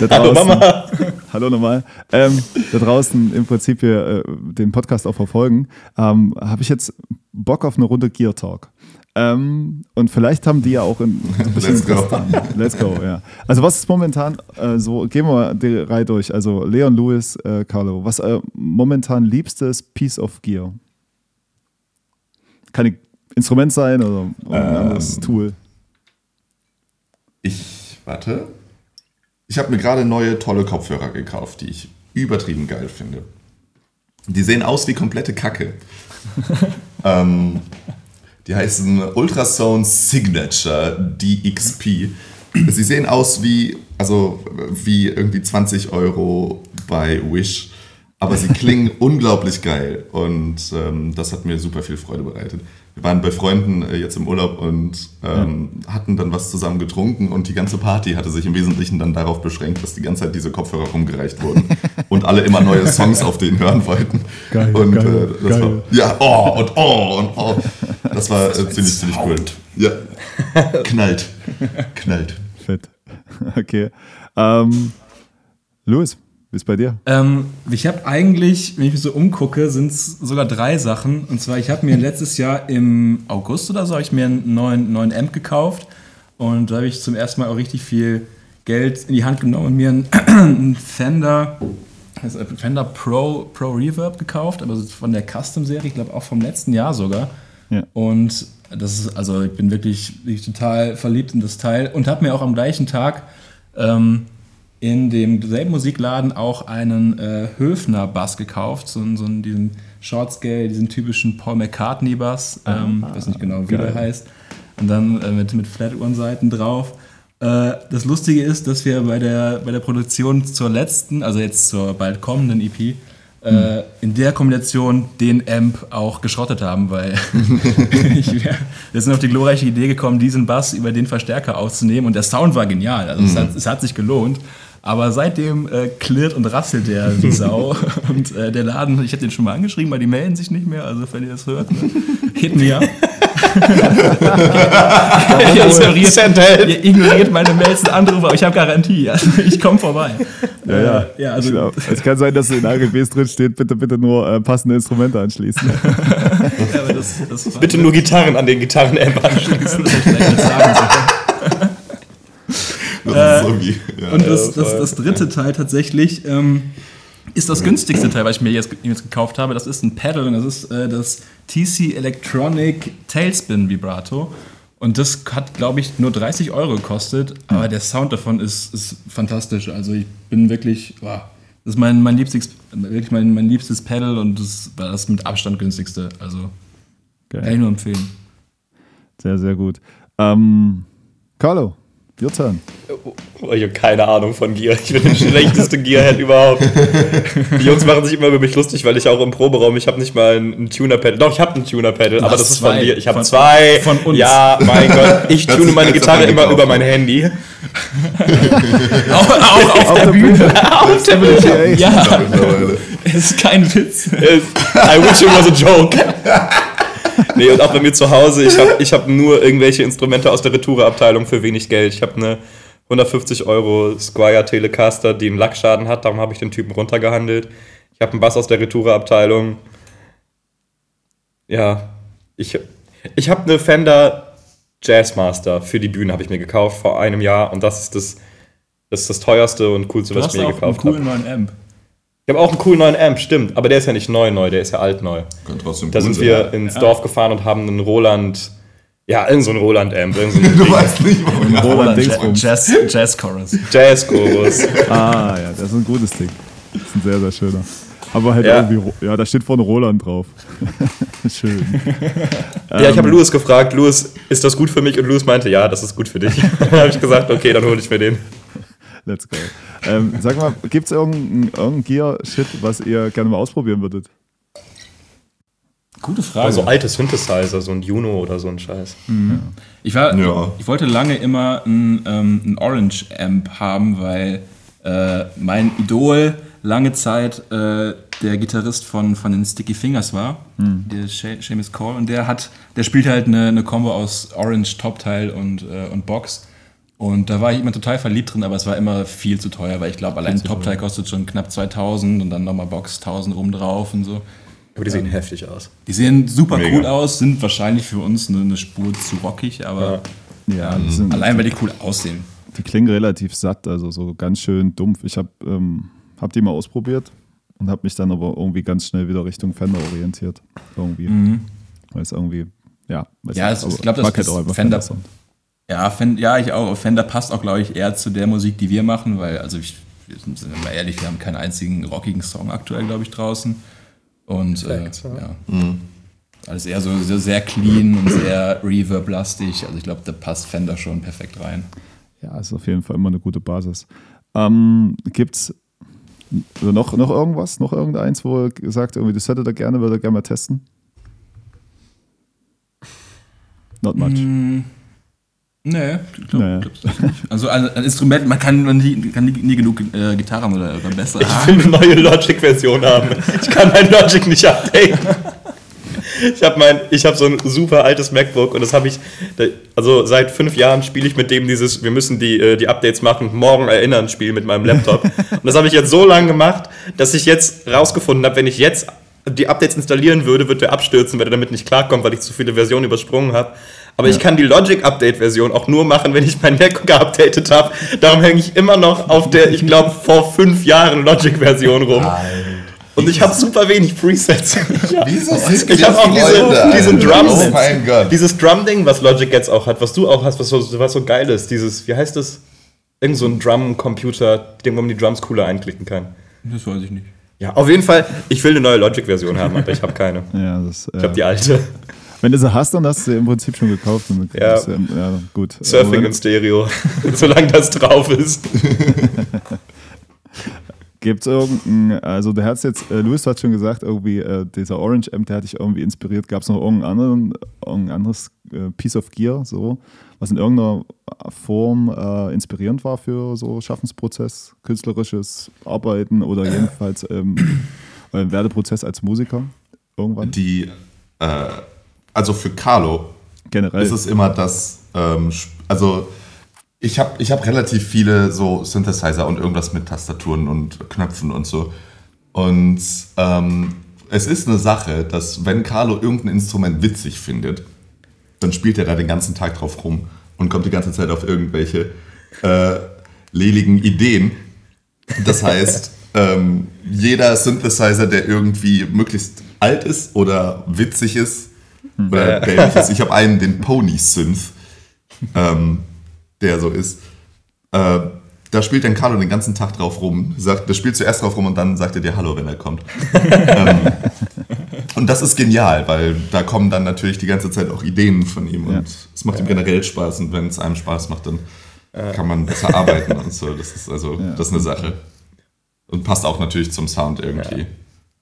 da Hallo draußen Mama. Hallo nochmal. Ähm, da draußen im Prinzip hier äh, den Podcast auch verfolgen, ähm, habe ich jetzt Bock auf eine Runde Gear Talk. Ähm, und vielleicht haben die ja auch ein bisschen Let's go. Let's go, ja. Also was ist momentan äh, so, gehen wir mal die Reihe durch. Also Leon Lewis, äh, Carlo, was äh, momentan liebstes Piece of Gear? Kann ein Instrument sein oder ein Ähm, anderes Tool. Ich, warte. Ich habe mir gerade neue tolle Kopfhörer gekauft, die ich übertrieben geil finde. Die sehen aus wie komplette Kacke. [laughs] ähm, die heißen Ultrasound Signature DXP. Sie sehen aus wie, also wie irgendwie 20 Euro bei Wish. Aber sie klingen [laughs] unglaublich geil und ähm, das hat mir super viel Freude bereitet. Wir waren bei Freunden äh, jetzt im Urlaub und ähm, hatten dann was zusammen getrunken und die ganze Party hatte sich im Wesentlichen dann darauf beschränkt, dass die ganze Zeit diese Kopfhörer rumgereicht wurden [laughs] und alle immer neue Songs auf denen hören wollten. Geil, und geil, äh, das geil. war ja oh und oh und oh. Das war äh, ziemlich ziemlich cool. Ja, [laughs] knallt, knallt. Fett. [laughs] Okay. Ähm, Louis, wie ist bei dir? Ähm, ich habe eigentlich, wenn ich mich so umgucke, sind es sogar drei Sachen. Und zwar, ich habe mir letztes Jahr im August oder so, habe ich mir einen neuen, neuen Amp gekauft. Und da habe ich zum ersten Mal auch richtig viel Geld in die Hand genommen und mir einen, [clears throat] einen Fender, also Fender Pro, Pro Reverb gekauft, aber von der Custom-Serie, ich glaube auch vom letzten Jahr sogar. Ja. Und Das ist, also ich bin wirklich, wirklich total verliebt in das Teil und habe mir auch am gleichen Tag ähm, in demselben Musikladen auch einen äh, Höfner Bass gekauft, so, so einen, diesen Short Scale, diesen typischen Paul McCartney Bass, ähm, ich weiß nicht genau, wie geil. der heißt, und dann äh, mit, mit Flat-One-Seiten drauf. Äh, das Lustige ist, dass wir bei der, bei der Produktion zur letzten, also jetzt zur bald kommenden EP, äh, in der Kombination den Amp auch geschrottet haben, weil [laughs] ich wär, wir sind auf die glorreiche Idee gekommen, diesen Bass über den Verstärker aufzunehmen und der Sound war genial, also es, hat, es hat sich gelohnt. Aber seitdem äh, klirrt und rasselt der wie [laughs] Sau. und äh, der Laden, ich habe den schon mal angeschrieben, weil die melden sich nicht mehr. Also, wenn ihr das hört, ne? hit me up. Ihr, ignoriert, Send help. ihr ignoriert meine Mails und Anrufe, aber ich habe Garantie. Also, [laughs] ich komme vorbei. Ja, ja. Äh, ja also, Genau. Es kann sein, dass in AGBs drin steht, bitte, bitte nur äh, passende Instrumente anschließen. [laughs] ja, aber das, das Bitte nur Gitarren an den Gitarren-Amp anschließen. das ist so wie. Ja. Und das, das, das dritte Teil tatsächlich ähm, ist das günstigste Teil, was ich mir jetzt, jetzt gekauft habe. Das ist ein Pedal und das ist äh, das TC Electronic Tailspin Vibrato. Und das hat, glaube ich, nur 30 Euro gekostet, aber der Sound davon ist, ist fantastisch. Also ich bin wirklich, wow, das ist mein, mein, liebstes, wirklich mein, mein liebstes Pedal und das war das mit Abstand günstigste. Also kann ich Geil. nur empfehlen. Sehr, sehr gut. Ähm, Carlo, your turn. Oh, ich habe keine Ahnung von Gear. Ich bin der schlechteste Gearhead überhaupt. Die Jungs machen sich immer über mich lustig, weil ich auch im Proberaum, ich habe nicht mal ein, ein Tuner-Pedal. Doch, ich habe ein Tuner-Pedal, aber das ist von dir. Ich habe zwei. von uns. Ja, mein Gott. Ich Das tune meine Gitarre immer eingekauft. über mein Handy. Auch, auch auf der Bühne. [laughs] Auf der Bildschirm. Ja, es ist kein Witz. I wish it was a joke. Nee, und auch bei mir zu Hause, ich habe ich hab nur irgendwelche Instrumente aus der Retoure-Abteilung für wenig Geld. Ich habe eine 150 Euro Squire Telecaster, die einen Lackschaden hat, darum habe ich den Typen runtergehandelt. Ich habe einen Bass aus der Retoure-Abteilung. Ja, ich, ich habe eine Fender Jazzmaster für die Bühne, habe ich mir gekauft vor einem Jahr und das ist das, das, ist das teuerste und coolste, Du was ich mir auch einen gekauft habe. coolen neuen Amp. Ich habe auch einen coolen neuen Amp, stimmt, aber der ist ja nicht neu neu, der ist ja alt neu. Kann trotzdem Da cool sind sein. wir ins Dorf gefahren und haben einen Roland, ja, irgend so ein Roland-Amp, irgend so ein [laughs] Du weißt nicht, warum wir Roland Ja- Dingsbums. Jazz, Jazz Chorus. Jazz-Chorus. [laughs] Ah, ja, das ist ein gutes Ding. Das ist ein sehr, sehr schöner. Aber halt Ja. irgendwie, ja, da steht vorne Roland drauf. [laughs] Schön. ja, ich habe Louis gefragt, Louis, ist das gut für mich? Und Louis meinte, ja, das ist gut für dich. dann habe ich gesagt, okay, dann hole ich mir den. Let's go. Ähm, sag mal, gibt es irgendein, irgendein Gear-Shit, was ihr gerne mal ausprobieren würdet? Gute Frage. Also alte Synthesizer, so ein Juno oder so ein Scheiß. ich, war, Ja. ich wollte lange immer ein, ähm, ein Orange Amp haben, weil äh, mein Idol lange Zeit äh, der Gitarrist von, von den Sticky Fingers war, der Se- Seamus Cole, und der hat, der spielt halt eine, eine Combo aus Orange Topteil und, äh, und Box. Und da war ich immer total verliebt drin, aber es war immer viel zu teuer, weil ich glaube, allein Topteil kostet schon knapp 2000 und dann nochmal Box 1000 oben drauf und so. Aber die sehen heftig aus. Die sehen super Mega. cool aus, sind wahrscheinlich für uns eine, eine Spur zu rockig, aber Ja, die, sind, allein weil die cool aussehen. die klingen relativ satt, also so ganz schön dumpf. Ich habe ähm, hab die mal ausprobiert und habe mich dann aber irgendwie ganz schnell wieder Richtung Fender orientiert. Irgendwie. Weil es irgendwie, ja. weiß Ja, aber ich glaub, das halt ist auch einfach Fender- Fender-Sound. Ja, Fen ja, ich auch. Fender passt auch, glaube ich, eher zu der Musik, die wir machen, weil, also ich, wir sind, sind wir mal ehrlich, wir haben keinen einzigen rockigen Song aktuell, glaube ich, draußen. Und äh, Facts, ja. ja. Alles eher so, so sehr clean und sehr reverb-lastig. Also ich glaube, da passt Fender schon perfekt rein. Ja, ist auf jeden Fall immer eine gute Basis. Ähm, gibt's noch, noch irgendwas, noch irgendeins, wo ihr gesagt irgendwie, das hättet ihr gerne, würdet ihr gerne mal testen? Not much. Nee, ich glaube Nee. nicht. Also ein, ein Instrument, man kann, man nie, kann nie, nie genug äh, Gitarren oder, oder besser Ich will eine neue Logic-Version haben. Ich kann mein Logic nicht updaten. Ich habe mein, ich habe so ein super altes MacBook und das habe ich, also seit fünf Jahren spiele ich mit dem dieses, wir müssen die, äh, die Updates machen, morgen erinnern Spiel mit meinem Laptop. Und das habe ich jetzt so lange gemacht, dass ich jetzt rausgefunden habe, wenn ich jetzt die Updates installieren würde, wird der abstürzen, weil er damit nicht klarkommt, weil ich zu viele Versionen übersprungen habe. Aber ich kann die Logic-Update-Version auch nur machen, wenn ich mein Mac geupdatet habe. Darum hänge ich immer noch auf der, ich glaube, vor fünf Jahren Logic-Version rum. Und ich habe super wenig Presets. [laughs] Wieso sind Ich habe auch diese, diesen? Drum Oh mein Gott. Dieses Drum-Ding, was Logic jetzt auch hat, was du auch hast, was so, was so geil ist. Dieses, wie heißt das? Irgend so ein Drum-Computer, den man die Drums cooler einklicken kann. Das weiß ich nicht. Ja, auf jeden Fall, ich will eine neue Logic-Version haben, aber ich habe keine. Ja, das, Ich habe äh, die alte. Wenn du sie hast, dann hast du sie im Prinzip schon gekauft. Ja. ist ja, gut. Surfing in Stereo, [laughs] solange das drauf ist. [laughs] Gibt's irgendein, also der hat jetzt, äh, Louis hat schon gesagt, irgendwie äh, dieser Orange Amp, der hat dich irgendwie inspiriert. Gab es noch irgendeinen anderen, irgendein anderes äh, Piece of Gear, so, was in irgendeiner Form äh, inspirierend war für so Schaffensprozess, künstlerisches Arbeiten oder [coughs] jedenfalls ähm, Werdeprozess als Musiker irgendwann? Die, äh, also für Carlo Generell. ist es immer das, ähm, also ich habe ich hab relativ viele so Synthesizer und irgendwas mit Tastaturen und Knöpfen und so. Und ähm, es ist eine Sache, dass wenn Carlo irgendein Instrument witzig findet, dann spielt er da den ganzen Tag drauf rum und kommt die ganze Zeit auf irgendwelche äh, leligen Ideen. Das heißt, [laughs] ähm, jeder Synthesizer, der irgendwie möglichst alt ist oder witzig ist oder dämlich ist. Ich habe einen, den Pony Synth, ähm, der so ist. Äh, da spielt dann Carlo den ganzen Tag drauf rum. Sagt, der spielt zuerst drauf rum und dann sagt er dir Hallo, wenn er kommt. [laughs] ähm, und das ist genial, weil da kommen dann natürlich die ganze Zeit auch Ideen von ihm Ja. und es macht ihm generell Spaß und wenn es einem Spaß macht, dann kann man besser arbeiten und so. Das ist also das ist eine Sache. Und passt auch natürlich zum Sound irgendwie.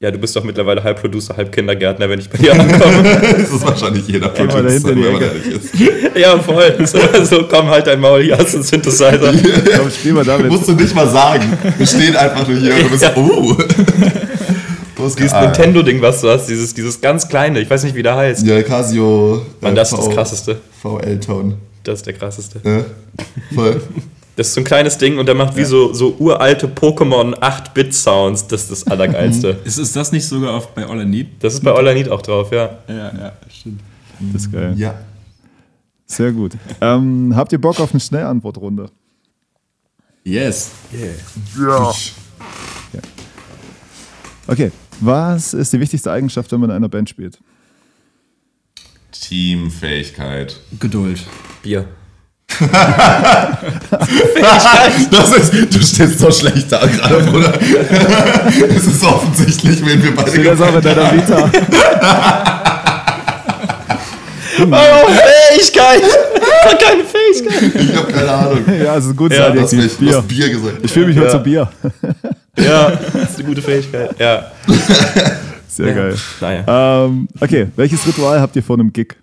Ja, du bist doch mittlerweile halb Producer, halb Kindergärtner, wenn ich bei dir ankomme. [laughs] Das ist wahrscheinlich jeder Producer, wenn man ehrlich ist. [laughs] ja, voll. So, so, komm halt dein Maul, hier hast du einen Synthesizer. Komm, spiel mal damit. Musst du nicht mal sagen. Wir stehen einfach nur hier und du bist so, uh. Was [laughs] Dieses Nintendo-Ding, was du hast, dieses, dieses ganz kleine, ich weiß nicht, wie der heißt. Ja, Casio. Mann, äh, das ist das krasseste. VL-Tone. Das ist der krasseste. Ja, voll. Das ist so ein kleines Ding und der macht wie so, so uralte Pokémon 8-Bit-Sounds. Das ist das Allergeilste. Ist, ist das nicht sogar auf, bei All I Need? Das ist bei All I Need auch drauf, ja. Ja, ja, stimmt. Das ist geil. Ja. Sehr gut. Ähm, habt ihr Bock auf eine Schnellantwortrunde? Yes. Ja. Okay. Was ist die wichtigste Eigenschaft, wenn man in einer Band spielt? Teamfähigkeit. Geduld. Bier. [laughs] Das ist, du stehst so schlecht da gerade, Bruder. Es ist offensichtlich, wen wir beide Steht das auch in deiner Vita? Oh, Fähigkeit! Keine Fähigkeit! Ich habe keine Ahnung. ja, es ist ein gutes Ja, Du hast, Adjektiv. mich, du hast Bier. Bier gesagt. Ich fühle mich heute Ja. zu Bier. Ja, das ist eine gute Fähigkeit. Ja. Sehr Ja. geil. Naja. Ähm, okay, welches Ritual habt ihr vor einem Gig?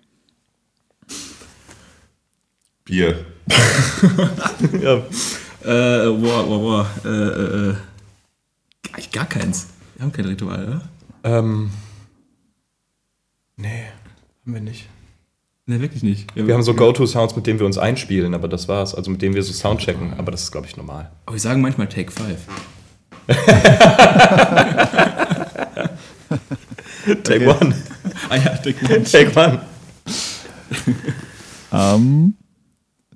Bier. [laughs] Ja. Äh, boah, boah, boah. Äh, äh, äh. Eigentlich gar keins. Wir haben kein Ritual, oder? Ähm. Nee, haben wir nicht. Ne, wirklich nicht. Wir haben so Go-To-Sounds, mit denen wir uns einspielen, aber das war's. Also mit denen wir so Soundchecken, aber das ist, glaube ich, normal. Aber wir sagen manchmal Take 5. [laughs] Take one. Ah ja, Take 1. Take one. [laughs] Ähm,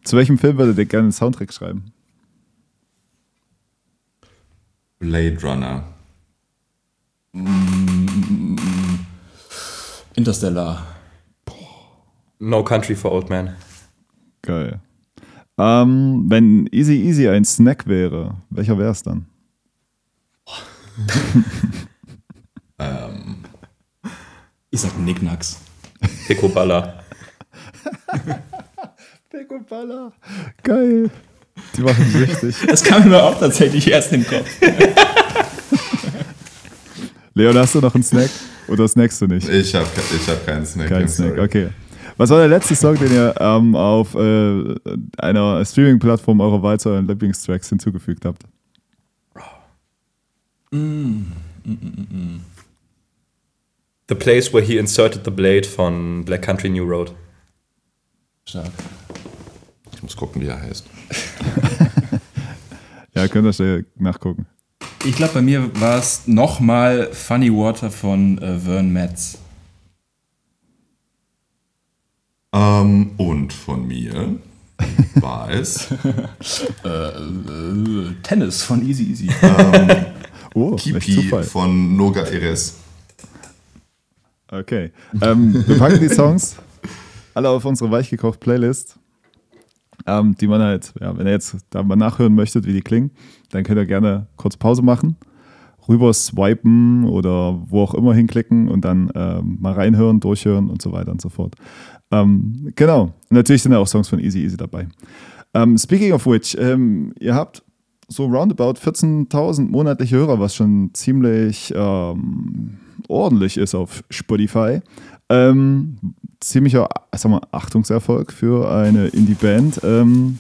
zu welchem Film würdet ihr gerne einen Soundtrack schreiben? Blade Runner. Interstellar. No Country for Old Men. Geil. Ähm, wenn Easy Easy ein Snack wäre, welcher wäre es dann? [laughs] Ähm, Ich sag Nicknacks. [laughs] Pico Baller. Picoballa. Geil. Die machen süchtig. [laughs] Das kam mir auch tatsächlich erst in den Kopf. [laughs] Leon, hast du noch einen Snack? Oder snackst du nicht? ich habe ich hab keinen Snack. Kein Snack, sorry. okay. Was war der letzte Song, den ihr ähm, auf äh, einer Streaming-Plattform eurer Wahl zu euren Lieblingstracks hinzugefügt habt? The Place Where He Inserted the Blade von Black Country New Road. Stark. Ich muss gucken, wie er heißt. [laughs] Ja, könnt ihr schnell nachgucken. Ich glaube, bei mir war es nochmal Funny Water von äh, Vern Metz. Ähm, und von mir [laughs] war es Äh, Tennis von Easy Easy. [laughs] Oh, echt Kipi von Noga Eres. Okay. Ähm, wir packen die Songs alle auf unsere weichgekocht Playlist, ähm, die man halt, ja, wenn ihr jetzt da mal nachhören möchtet, wie die klingen, dann könnt ihr gerne kurz Pause machen, rüber swipen oder wo auch immer hinklicken und dann ähm, mal reinhören, durchhören und so weiter und so fort. Ähm, genau. Natürlich sind ja auch Songs von Easy Easy dabei. Ähm, speaking of which, ähm, ihr habt so roundabout 14.000 monatliche Hörer, was schon ziemlich ähm, ordentlich ist auf Spotify. Ähm, ziemlicher, sag mal, Achtungserfolg für eine Indie-Band. Ähm,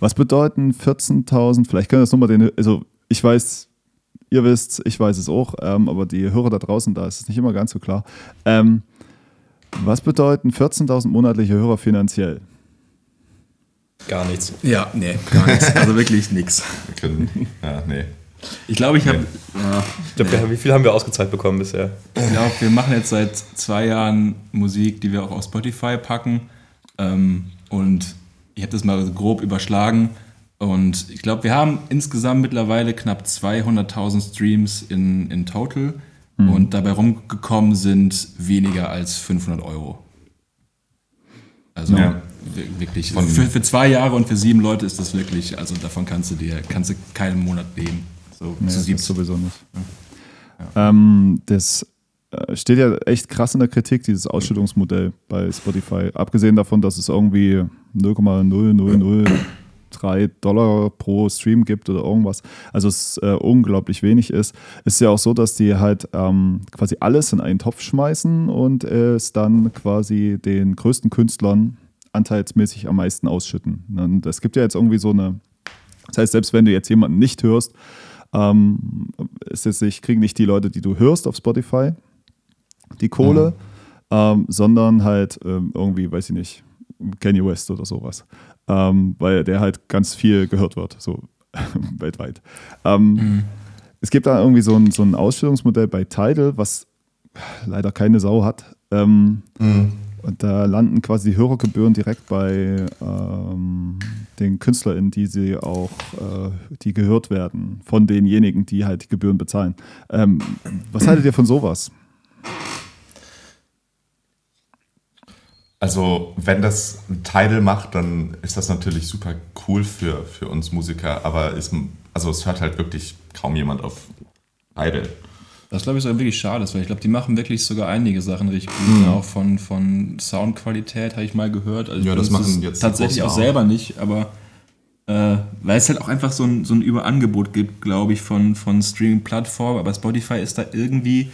was bedeuten 14.000? Vielleicht können wir das nochmal den, also ich weiß, ihr wisst, ich weiß es auch, ähm, aber die Hörer da draußen, da ist es nicht immer ganz so klar. Ähm, was bedeuten 14.000 monatliche Hörer finanziell? Gar nichts. Ja, nee, gar nichts. Also wirklich nichts. Wir können, ja, nee. Ich glaube, ich habe. Ja, Ich glaube, wie viel haben wir ausgezahlt bekommen bisher? Ich glaube, wir machen jetzt seit zwei Jahren Musik, die wir auch auf Spotify packen. Ähm, und ich habe das mal grob überschlagen. Und ich glaube, wir haben insgesamt mittlerweile knapp 200.000 Streams in, in total. Und dabei rumgekommen sind weniger als 500 Euro. Also Ja. wir- wirklich. Für, für zwei Jahre und für sieben Leute ist das wirklich, also davon kannst du dir, kannst du keinen Monat leben. So Nee, zu das siebt. sowieso nicht. Ähm, das äh, steht ja echt krass in der Kritik, dieses Ausschüttungsmodell bei Spotify. Abgesehen davon, dass es irgendwie 0,0003 Dollar pro Stream gibt oder irgendwas. Also es äh, unglaublich wenig ist. Ist ja auch so, dass die halt ähm, quasi alles in einen Topf schmeißen und es dann quasi den größten Künstlern anteilsmäßig am meisten ausschütten. Und es gibt ja jetzt irgendwie so eine, das heißt, selbst wenn du jetzt jemanden nicht hörst, ähm, ist es nicht, kriegen nicht die Leute, die du hörst auf Spotify, die Kohle, ähm, sondern halt ähm, irgendwie, weiß ich nicht, Kanye West oder sowas. Ähm, weil der halt ganz viel gehört wird, so [laughs] weltweit. Ähm, Es gibt da irgendwie so ein, so ein Ausstellungsmodell bei Tidal, was leider keine Sau hat. Ähm, und da landen quasi die Hörergebühren direkt bei ähm, den KünstlerInnen, die sie auch, äh, die gehört werden, von denjenigen, die halt die Gebühren bezahlen. Ähm, was haltet ihr von sowas? Also, wenn das ein Tidal macht, dann ist das natürlich super cool für, für uns Musiker, aber ist, also es hört halt wirklich kaum jemand auf Tidal. Das glaube ich sogar wirklich schade ist, weil ich glaube, die machen wirklich sogar einige Sachen richtig gut. ne? Auch von, von Soundqualität habe ich mal gehört. Also Ja, das machen jetzt tatsächlich auch. selber nicht, aber äh, weil es halt auch einfach so ein, so ein Überangebot gibt, glaube ich, von, von Streaming-Plattformen. Aber Spotify ist da irgendwie,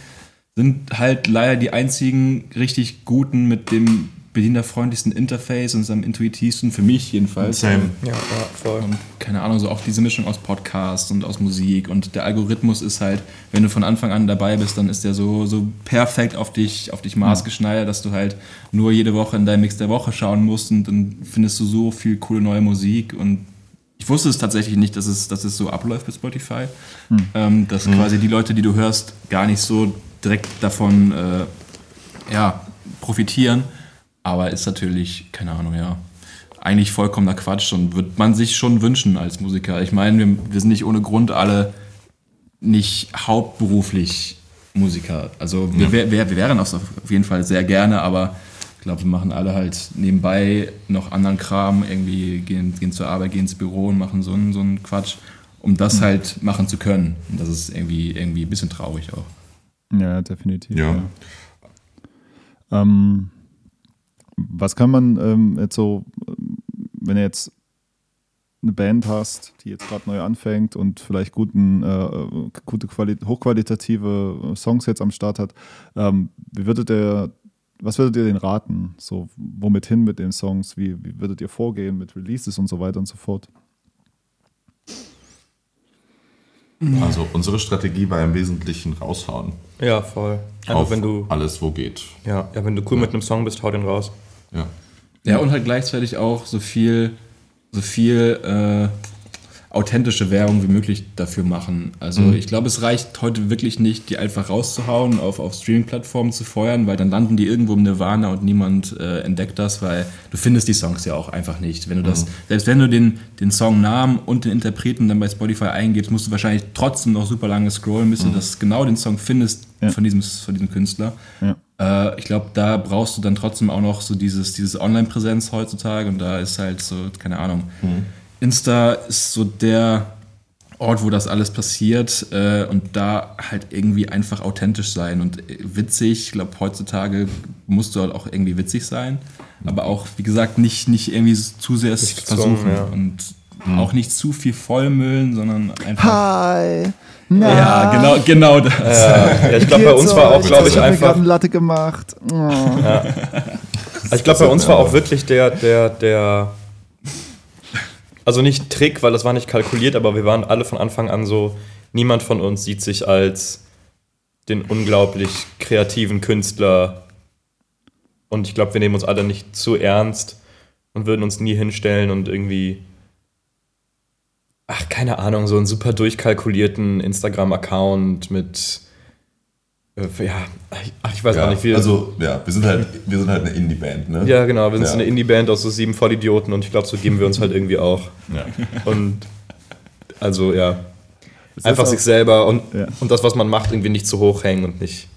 sind halt leider die einzigen richtig guten mit dem bedienerfreundlichsten Interface und am intuitivsten, für mich jedenfalls. Same. Ja, ja voll. Und keine Ahnung, so auch diese Mischung aus Podcast und aus Musik und der Algorithmus ist halt, wenn du von Anfang an dabei bist, dann ist der so, so perfekt auf dich, auf dich maßgeschneidert, dass du halt nur jede Woche in deinem Mix der Woche schauen musst und dann findest du so viel coole neue Musik und ich wusste es tatsächlich nicht, dass es, dass es so abläuft mit Spotify, ähm, dass quasi die Leute, die du hörst, gar nicht so direkt davon äh, ja, profitieren. Aber ist natürlich, keine Ahnung, ja, eigentlich vollkommener Quatsch und wird man sich schon wünschen als Musiker. Ich meine, wir, wir sind nicht ohne Grund alle nicht hauptberuflich Musiker. Also wir, wir, wir wären auf jeden Fall sehr gerne, aber ich glaube, wir machen alle halt nebenbei noch anderen Kram, irgendwie gehen, gehen zur Arbeit, gehen ins Büro und machen so einen, so einen Quatsch, um das halt machen zu können. Und das ist irgendwie, irgendwie ein bisschen traurig auch. Ja, definitiv. Ja. Ähm, was kann man ähm, jetzt so, ähm, wenn du jetzt eine Band hast, die jetzt gerade neu anfängt und vielleicht guten, äh, gute Quali hochqualitative Songs jetzt am Start hat, ähm, wie würdet ihr, was würdet ihr den raten? So, womit hin mit den Songs? Wie, wie würdet ihr vorgehen mit Releases und so weiter und so fort? Also unsere Strategie war im Wesentlichen raushauen. Ja, voll. Also auf wenn du, alles, wo geht. ja, ja, wenn du cool mit einem Song bist, hau den raus. Ja. Ja, und halt gleichzeitig auch so viel, so viel äh, authentische Werbung wie möglich dafür machen. Also Mhm. ich glaube, es reicht heute wirklich nicht, die einfach rauszuhauen, auf, auf Streaming-Plattformen zu feuern, weil dann landen die irgendwo im Nirvana und niemand äh, entdeckt das, weil du findest die Songs ja auch einfach nicht. Wenn du das, Mhm. selbst wenn du den, den Songnamen und den Interpreten dann bei Spotify eingibst, musst du wahrscheinlich trotzdem noch super lange scrollen, bis du das genau den Song findest Ja. von, diesem, von diesem Künstler. Ja. Äh, ich glaube, da brauchst du dann trotzdem auch noch so dieses, dieses Online-Präsenz heutzutage und da ist halt so, keine Ahnung. Insta ist so der Ort, wo das alles passiert äh, und da halt irgendwie einfach authentisch sein und äh, witzig. Ich glaube, heutzutage musst du halt auch irgendwie witzig sein, aber auch, wie gesagt, nicht, nicht irgendwie zu sehr es versuchen ja. und auch nicht zu viel vollmüllen, sondern einfach. Hi! Ja, genau, genau das. Ja, ich glaube, bei uns war auch, glaube ich, einfach. Latte gemacht. Oh. Also [laughs] ich glaube, bei uns war auch wirklich der, der, der. Also nicht Trick, weil das war nicht kalkuliert, aber wir waren alle von Anfang an so, niemand von uns sieht sich als den unglaublich kreativen Künstler. Und ich glaube, wir nehmen uns alle nicht zu ernst und würden uns nie hinstellen und irgendwie. Ach, keine Ahnung, so einen super durchkalkulierten Instagram-Account mit. Äh, ja, ach, ich weiß Ja, auch nicht, wie. also, ja, wir sind halt, wir sind halt eine Indie-Band, ne? Ja, genau. Wir sind so Ja. eine Indie-Band aus so sieben Vollidioten und ich glaube, so geben wir uns halt irgendwie auch. Ja. Und also ja, ist einfach auch- sich selber und, Ja. und das, was man macht, irgendwie nicht zu hoch hängen und nicht.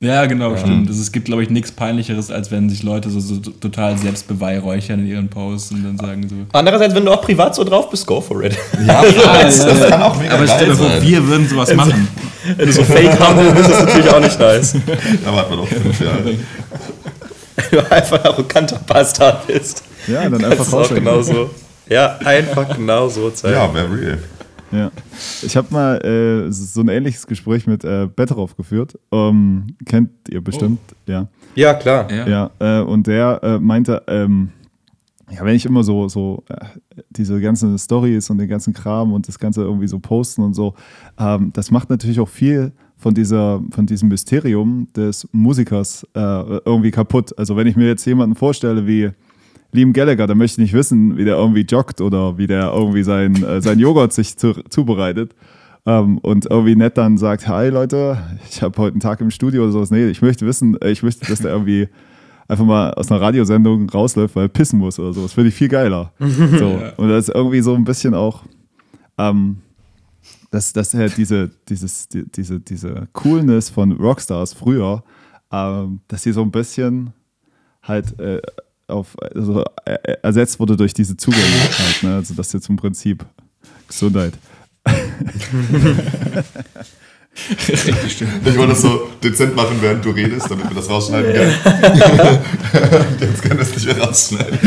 Ja, genau, stimmt. Also, es gibt, glaube ich, nichts Peinlicheres, als wenn sich Leute so, so total selbst beweihräuchern in ihren Posts und dann sagen so. Andererseits, wenn du auch privat so drauf bist, go for it. Ja, [laughs] das, das kann auch mega Aber stell dir vor, wir würden sowas machen. wenn du so fake handeln bist, ist natürlich auch nicht nice. [laughs] Da warten wir noch fünf Jahre. Wenn du einfach ein arroganter Bastard bist. Ja, dann Das einfach ist auch genauso. Ja, einfach genau so zeigen. Ja, very real. Ja. Ich habe mal äh, so ein ähnliches Gespräch mit äh, Betteroff geführt. Ähm, kennt ihr bestimmt, ja. ja, klar. Ja. Ja, äh, und der äh, meinte, ähm, ja, wenn ich immer so, so äh, diese ganzen Stories und den ganzen Kram und das Ganze irgendwie so posten und so, ähm, das macht natürlich auch viel von dieser, von diesem Mysterium des Musikers äh, irgendwie kaputt. Also wenn ich mir jetzt jemanden vorstelle wie Liam Gallagher, dann möchte ich nicht wissen, wie der irgendwie joggt oder wie der irgendwie sein, äh, sein Joghurt sich zu, zubereitet. Ähm, und irgendwie nett dann sagt, hi Leute, ich habe heute einen Tag im Studio oder sowas. Nee, ich möchte wissen, äh, ich möchte, dass der irgendwie einfach mal aus einer Radiosendung rausläuft, weil er pissen muss oder so. Das finde ich viel geiler. [laughs] so. Und das ist irgendwie so ein bisschen auch, ähm, dass, dass halt diese, dieses, die, diese, diese Coolness von Rockstars früher, ähm, dass sie so ein bisschen halt äh, auf, also, äh, ersetzt wurde durch diese Zugänglichkeit. Ne? Also das ist jetzt im Prinzip Gesundheit. [laughs] Ich wollte das so dezent machen, während du redest, damit wir das rausschneiden können. [laughs] Jetzt können wir es nicht mehr rausschneiden.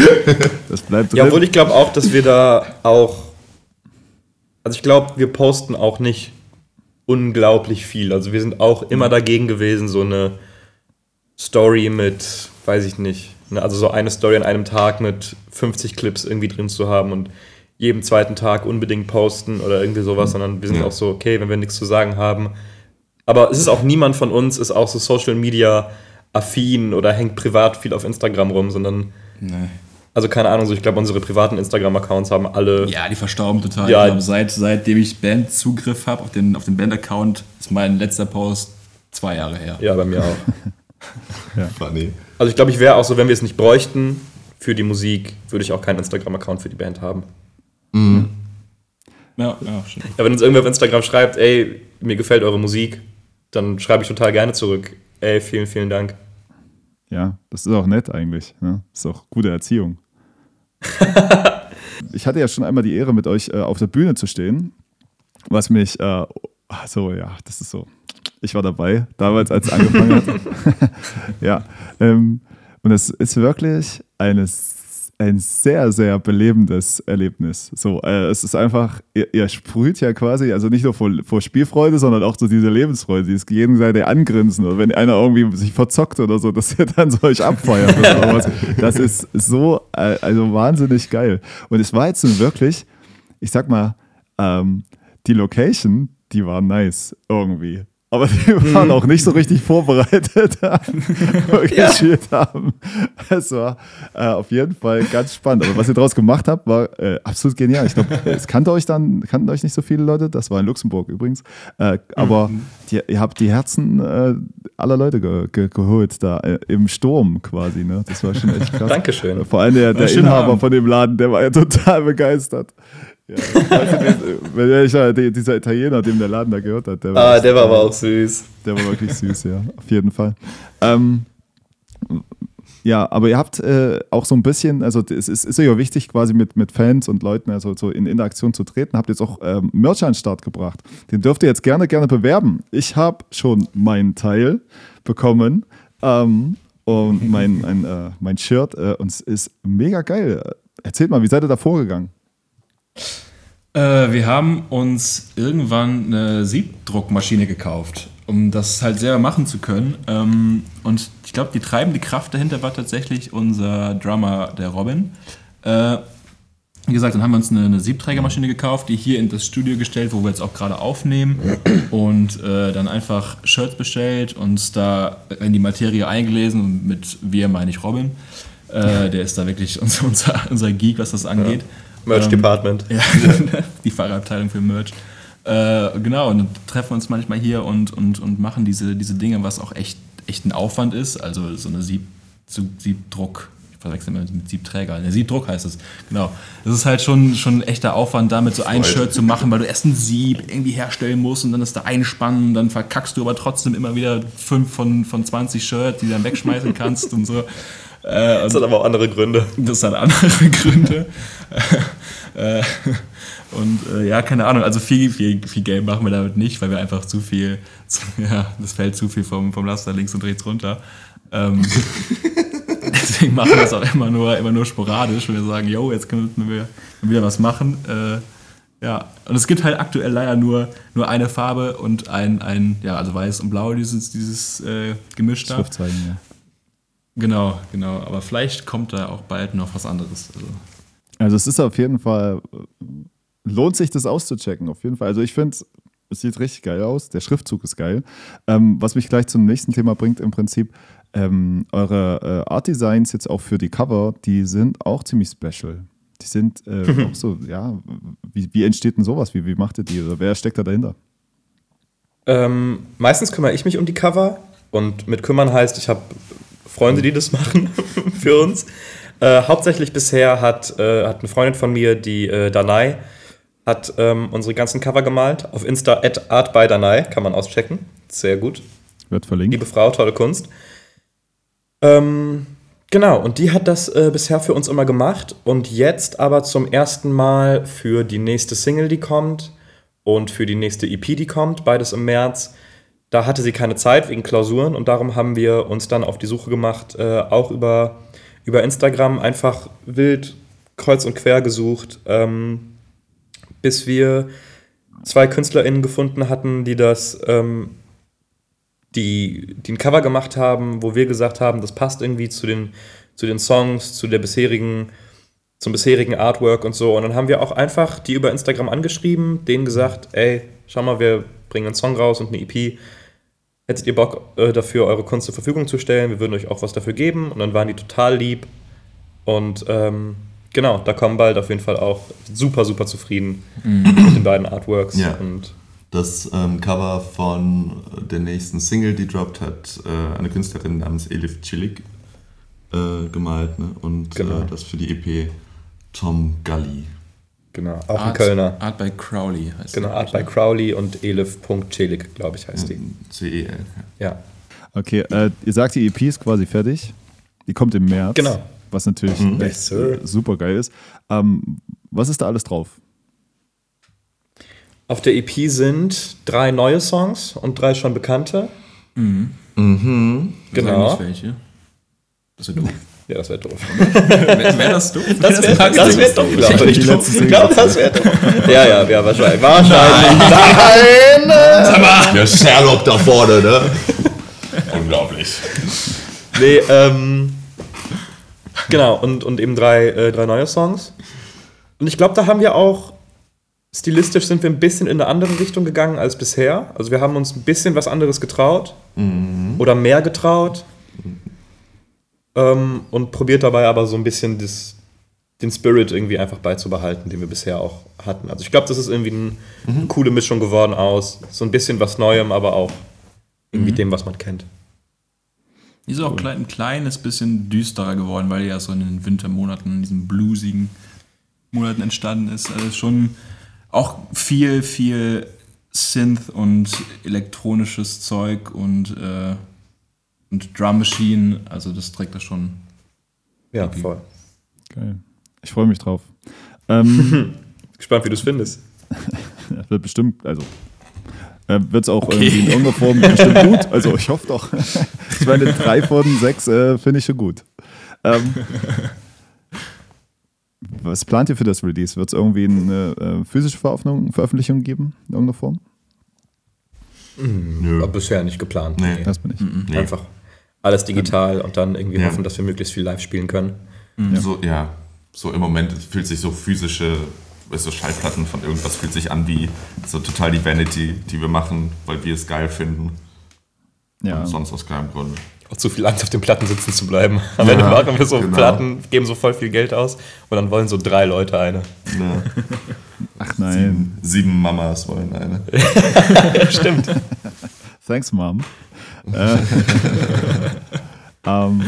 Das bleibt Ja, drin. obwohl ich glaube auch, dass wir da auch. Also ich glaube, wir posten auch nicht unglaublich viel. Also wir sind auch immer dagegen gewesen, so eine Story mit, weiß ich nicht, also so eine Story an einem Tag mit 50 Clips irgendwie drin zu haben und jeden zweiten Tag unbedingt posten oder irgendwie sowas, sondern wir sind Ja. auch so, okay, wenn wir nichts zu sagen haben. Aber es ist auch niemand von uns, ist auch so Social Media affin oder hängt privat viel auf Instagram rum, sondern Nee. also keine Ahnung, so ich glaube, unsere privaten Instagram-Accounts haben alle. Ja, die verstauben total. Ja. Ich glaube, seit, seitdem ich Band-Zugriff habe auf den, auf den Band-Account, ist mein letzter Post zwei Jahre her. Ja, bei mir auch. [laughs] [laughs] Funny. Also ich glaube, ich wäre auch so, wenn wir es nicht bräuchten für die Musik, würde ich auch keinen Instagram-Account für die Band haben. Ja, ja, stimmt. Ja, wenn uns irgendwer auf Instagram schreibt, ey, mir gefällt eure Musik, dann schreibe ich total gerne zurück. Ey, vielen, vielen Dank. Ja, das ist auch nett eigentlich. Ne? Das ist auch gute Erziehung. [laughs] ich hatte ja schon einmal die Ehre, mit euch äh, auf der Bühne zu stehen, was mich, äh, so, ja, das ist so. Ich war dabei, damals, als es angefangen hat. [laughs] ja, ähm, und es ist wirklich eine, ein sehr, sehr belebendes Erlebnis. So, äh, es ist einfach, ihr, ihr sprüht ja quasi, also nicht nur vor, vor Spielfreude, sondern auch so diese Lebensfreude, dieses gegenseitige Angrinsen. Und wenn einer irgendwie sich verzockt oder so, dass ihr dann so euch abfeiert oder sowas. Das ist so, äh, also wahnsinnig geil. Und es war jetzt nun wirklich, ich sag mal, ähm, die Location, die war nice irgendwie. aber die [laughs] waren auch nicht so richtig vorbereitet, [laughs] [laughs] wir Ja. gespielt haben. Es war äh, auf jeden Fall ganz spannend. Aber was ihr daraus gemacht habt, war äh, absolut genial. Ich glaube, es kannte euch dann, kannten euch nicht so viele Leute. Das war in Luxemburg übrigens. Äh, aber die, ihr habt die Herzen äh, aller Leute ge ge geholt, da äh, im Sturm quasi. Ne? Das war schon echt krass. Dankeschön. Vor allem der, der Inhaber Abend. von dem Laden, der war ja total begeistert. Ja, weißt du, die- dieser Italiener, dem der Laden da gehört hat, der war, Ah, der war aber auch süß. der war wirklich süß, ja, auf jeden Fall. Ähm, ja, aber ihr habt äh, auch so ein bisschen, also es ist, ist ja wichtig, quasi mit, mit Fans und Leuten also so in Interaktion zu treten. Habt jetzt auch ähm, Merch an den Start gebracht. Den dürft ihr jetzt gerne, gerne bewerben. Ich habe schon meinen Teil bekommen ähm, und mein, ein, äh, mein Shirt äh, und es ist mega geil. Erzählt mal, wie seid ihr da vorgegangen? Äh, wir haben uns irgendwann eine Siebdruckmaschine gekauft, um das halt selber machen zu können. Ähm, und ich glaube, die treibende Kraft dahinter war tatsächlich unser Drummer, der Robin. Äh, wie gesagt, dann haben wir uns eine, eine Siebträgermaschine gekauft, die hier in das Studio gestellt, wo wir jetzt auch gerade aufnehmen. Und äh, dann einfach Shirts bestellt, uns da in die Materie eingelesen. Und mit wir meine ich Robin. Äh, der ist da wirklich unser, unser, unser Geek, was das angeht. Merch Ähm, Department. ja, [laughs] die Fahrabteilung für Merch. Äh, genau, und dann treffen wir uns manchmal hier und, und, und machen diese, diese Dinge, was auch echt, echt ein Aufwand ist. Also so eine Sieb, Siebdruck, ich verwechsel immer mit Siebträger, eine Siebdruck heißt es, genau. Das ist halt schon, schon ein echter Aufwand, damit so ein Freude. Shirt zu machen, weil du erst ein Sieb irgendwie herstellen musst und dann ist da einspannen, dann verkackst du aber trotzdem immer wieder fünf von, von 20 Shirts, die du dann wegschmeißen kannst und so. Äh, Das hat aber auch andere Gründe. das hat andere [laughs] Gründe. Äh, und äh, ja, keine Ahnung, also viel, viel, viel Geld machen wir damit nicht, weil wir einfach zu viel, zu, [laughs] ja, das fällt zu viel vom, vom Laster links und rechts runter. Ähm, [laughs] deswegen machen wir das auch immer nur, immer nur sporadisch, wenn wir sagen, yo, jetzt können wir wieder was machen. Äh, ja, und es gibt halt aktuell leider nur, nur eine Farbe und ein, ein, ja, also weiß und blau, dieses, dieses äh, Gemisch da. Schriftzeichen, ja. Genau, genau. Aber vielleicht kommt da auch bald noch was anderes. Also, Also es ist auf jeden Fall, lohnt sich das auszuchecken, auf jeden Fall. Also ich finde, es sieht richtig geil aus, der Schriftzug ist geil. Ähm, was mich gleich zum nächsten Thema bringt im Prinzip, ähm, eure äh, Art Designs jetzt auch für die Cover, die sind auch ziemlich special. Die sind äh, [laughs] auch so, ja, wie, wie entsteht denn sowas? Wie, wie macht ihr die? Oder wer steckt da dahinter? Ähm, meistens kümmere ich mich um die Cover und mit kümmern heißt, ich habe Freunde, die das machen [laughs] für uns. Äh, hauptsächlich bisher hat, äh, hat eine Freundin von mir, die äh, Danai, hat ähm, unsere ganzen Cover gemalt. Auf Insta at artbydanai kann man auschecken. Sehr gut. Wird verlinkt. Liebe Frau, tolle Kunst. Ähm, genau, und die hat das äh, bisher für uns immer gemacht und jetzt aber zum ersten Mal für die nächste Single, die kommt und für die nächste EP, die kommt, beides im März. Da hatte sie keine Zeit wegen Klausuren und darum haben wir uns dann auf die Suche gemacht, äh, auch über, über Instagram einfach wild kreuz und quer gesucht, ähm, bis wir zwei KünstlerInnen gefunden hatten, die das ähm, die, die ein Cover gemacht haben, wo wir gesagt haben, das passt irgendwie zu den, zu den Songs, zu der bisherigen, zum bisherigen Artwork und so. Und dann haben wir auch einfach die über Instagram angeschrieben, denen gesagt, ey, schau mal, wir bringen einen Song raus und eine EP. Hättet ihr Bock äh, dafür, eure Kunst zur Verfügung zu stellen? Wir würden euch auch was dafür geben. Und dann waren die total lieb. Und ähm, genau, da kommen bald auf jeden Fall auch super, super zufrieden mit den beiden Artworks. Ja. Und Das ähm, Cover von der nächsten Single, die droppt, hat äh, eine Künstlerin namens Elif Chilik äh, gemalt. Ne? Und Genau. äh, das für die EP Tom Gully. Genau, auch ein Kölner. Art by Crowley heißt Genau, Art by Crowley und elif.celig, glaube ich, heißt die. C-E-L. Ja. Okay, äh, ihr sagt, die EP ist quasi fertig. Die kommt im März. Genau. Was natürlich Mhm. echt äh, super geil ist. Ähm, was ist da alles drauf? Auf der EP sind drei neue Songs und drei schon bekannte. Mhm. Sagen Genau. nicht welche. Das wäre doof. Ja, das wäre doof. Wäre wär das doof? Das wäre das wär doof, glaube ich. Ich glaube, das wäre doof. Ja, ja, ja, wahrscheinlich. Wahrscheinlich. Nein! Der Sherlock da vorne, ne? Unglaublich. Nee, ähm. Genau, und, und eben drei, äh, drei neue Songs. Und ich glaube, da haben wir auch stilistisch sind wir ein bisschen in eine andere Richtung gegangen als bisher. Also wir haben uns ein bisschen was anderes getraut oder mehr getraut ähm, und probiert dabei aber so ein bisschen das, den Spirit irgendwie einfach beizubehalten, den wir bisher auch hatten. Also ich glaube, das ist irgendwie ein, eine coole Mischung geworden aus so ein bisschen was Neuem, aber auch irgendwie dem, was man kennt. Die ist auch klein, ein kleines bisschen düsterer geworden, weil die ja so in den Wintermonaten, in diesen bluesigen Monaten entstanden ist. Also schon auch viel, viel Synth und elektronisches Zeug und, äh, und Drum Machine. Also das trägt das schon. Ja, voll. Geil. Ich freue mich drauf. Ähm, [laughs] Gespannt, wie du es findest. [laughs] wird bestimmt, also äh, wird es auch irgendwie in irgendeiner Form [laughs] bestimmt gut. Also ich hoffe doch. ich meine, drei von sechs äh, finde ich schon gut. Ähm, was plant ihr für das Release? Wird es irgendwie eine äh, physische Veröffentlichung, Veröffentlichung geben in irgendeiner Form? Nö. War bisher nicht geplant. Nee. Das bin ich. Nee. Einfach alles digital und dann irgendwie Ja. hoffen, dass wir möglichst viel live spielen können. So, ja, so im Moment fühlt sich so physische, du, Schallplatten von irgendwas fühlt sich an wie so total die Vanity, die wir machen, weil wir es geil finden. Ja. Und sonst aus keinem Grund. Auch zu viel Angst, auf den Platten sitzen zu bleiben. [laughs] Am Ja, Ende machen wir so genau. Platten, geben so voll viel Geld aus und dann wollen so drei Leute eine. Ja. [laughs] Ach nein. Sieben Mamas wollen eine. [laughs] Stimmt. Thanks, Mom. Äh, [laughs] ähm,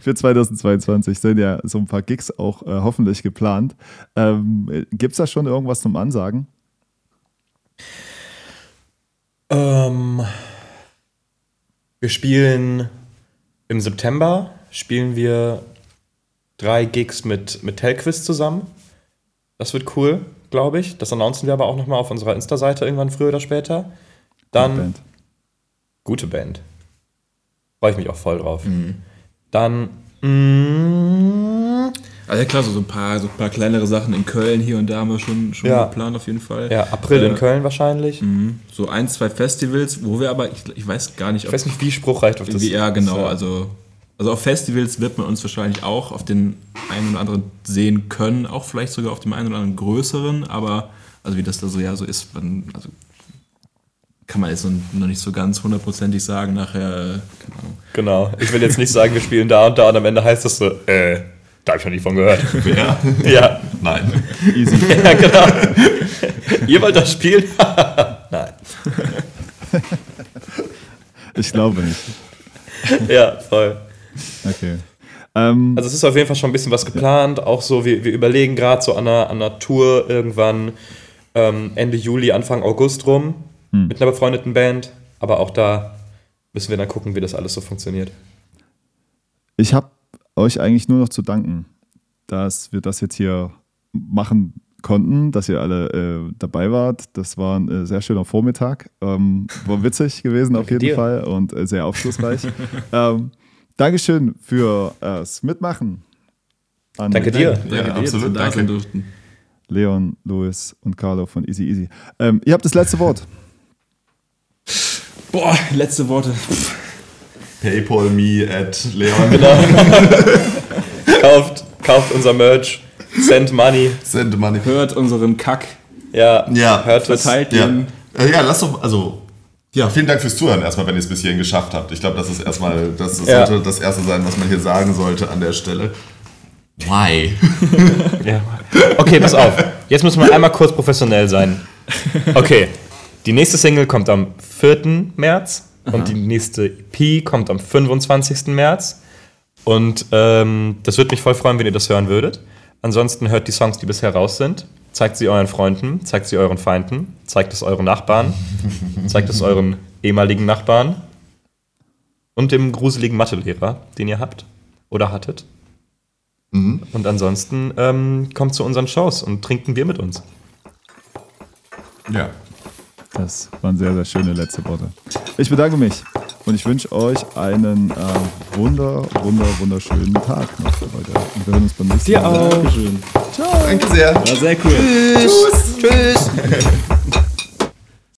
für 2022 sind ja so ein paar Gigs auch äh, hoffentlich geplant. Ähm, Gibt es da schon irgendwas zum Ansagen? Ähm, wir spielen im September spielen wir drei Gigs mit, mit Telquiz zusammen. Das wird cool, glaube ich. Das announcen wir aber auch nochmal auf unserer Insta-Seite irgendwann früher oder später. Dann. Gute Band. Freue ich mich auch voll drauf. Dann mm, Also ja klar, so, so, ein paar, so ein paar kleinere Sachen in Köln hier und da haben wir schon, schon Ja. geplant auf jeden Fall. ja, April in Äh, Köln wahrscheinlich. mhm. So ein, zwei Festivals, wo wir aber, ich, ich weiß gar nicht, Ich weiß nicht, wie spruchreich auf das Irgendwie, ja, genau. äh, Also, also auf Festivals wird man uns wahrscheinlich auch auf den einen oder anderen sehen können, auch vielleicht sogar auf dem einen oder anderen größeren, aber also wie das da so ja so ist, man, also kann man jetzt noch nicht so ganz hundertprozentig sagen nachher, keine Ahnung. Genau. Ich will jetzt nicht sagen, wir spielen da und da und am Ende heißt das so, äh, da hab ich noch nicht von gehört. [laughs] Wer? ja. Nein. Easy. [laughs] ja, genau. Ihr wollt das spielen? [laughs] Nein. Ich glaube nicht. Ja, voll. Okay. Ähm, Also es ist auf jeden Fall schon ein bisschen was geplant. Auch so, wir, wir überlegen gerade so an einer, an einer Tour irgendwann ähm, Ende Juli, Anfang August rum mit einer befreundeten Band. Aber auch da müssen wir dann gucken, wie das alles so funktioniert. ich habe euch eigentlich nur noch zu danken, dass wir das jetzt hier machen konnten, dass ihr alle äh, dabei wart. Das war ein äh, sehr schöner Vormittag. Ähm, war witzig gewesen auf jeden dir. Fall und äh, sehr aufschlussreich. [laughs] ähm, Dankeschön für äh, das Mitmachen. An Danke dir. Danke Ja, dir, dass absolut, danke. Leon, Louis und Carlo von Easy Easy. Ähm, ihr habt das letzte Wort. Boah, letzte Worte. Paypal me at Leon. [laughs] Kauft, kauft unser Merch, send money. Send money. Hört unseren Kack, Ja, Ja, hört es. verteilt Ja. ihn. Äh, ja, lass doch, also, ja, vielen Dank fürs Zuhören erstmal, wenn ihr es bis hierhin geschafft habt. Ich glaube, das ist erstmal, das Ja. sollte das Erste sein, was man hier sagen sollte an der Stelle. Why? [laughs] Ja. Okay, pass auf. Jetzt müssen wir einmal kurz professionell sein. Okay, die nächste Single kommt am 4. März und die nächste EP kommt am 25. März. Und ähm, das würde mich voll freuen, wenn ihr das hören würdet. Ansonsten hört die Songs, die bisher raus sind. Zeigt sie euren Freunden, zeigt sie euren Feinden, zeigt es euren Nachbarn, [laughs] zeigt es euren ehemaligen Nachbarn und dem gruseligen Mathelehrer, den ihr habt oder hattet. Und ansonsten ähm, kommt zu unseren Shows und trinkt ein Bier mit uns. Ja. Das waren sehr, sehr schöne letzte Worte. Ich bedanke mich und ich wünsche euch einen äh, wunder, wunder, wunderschönen Tag noch für heute. Und wir hören uns beim nächsten Dir Mal. auch. Dankeschön. Danke sehr. War sehr cool. Tschüss. [laughs]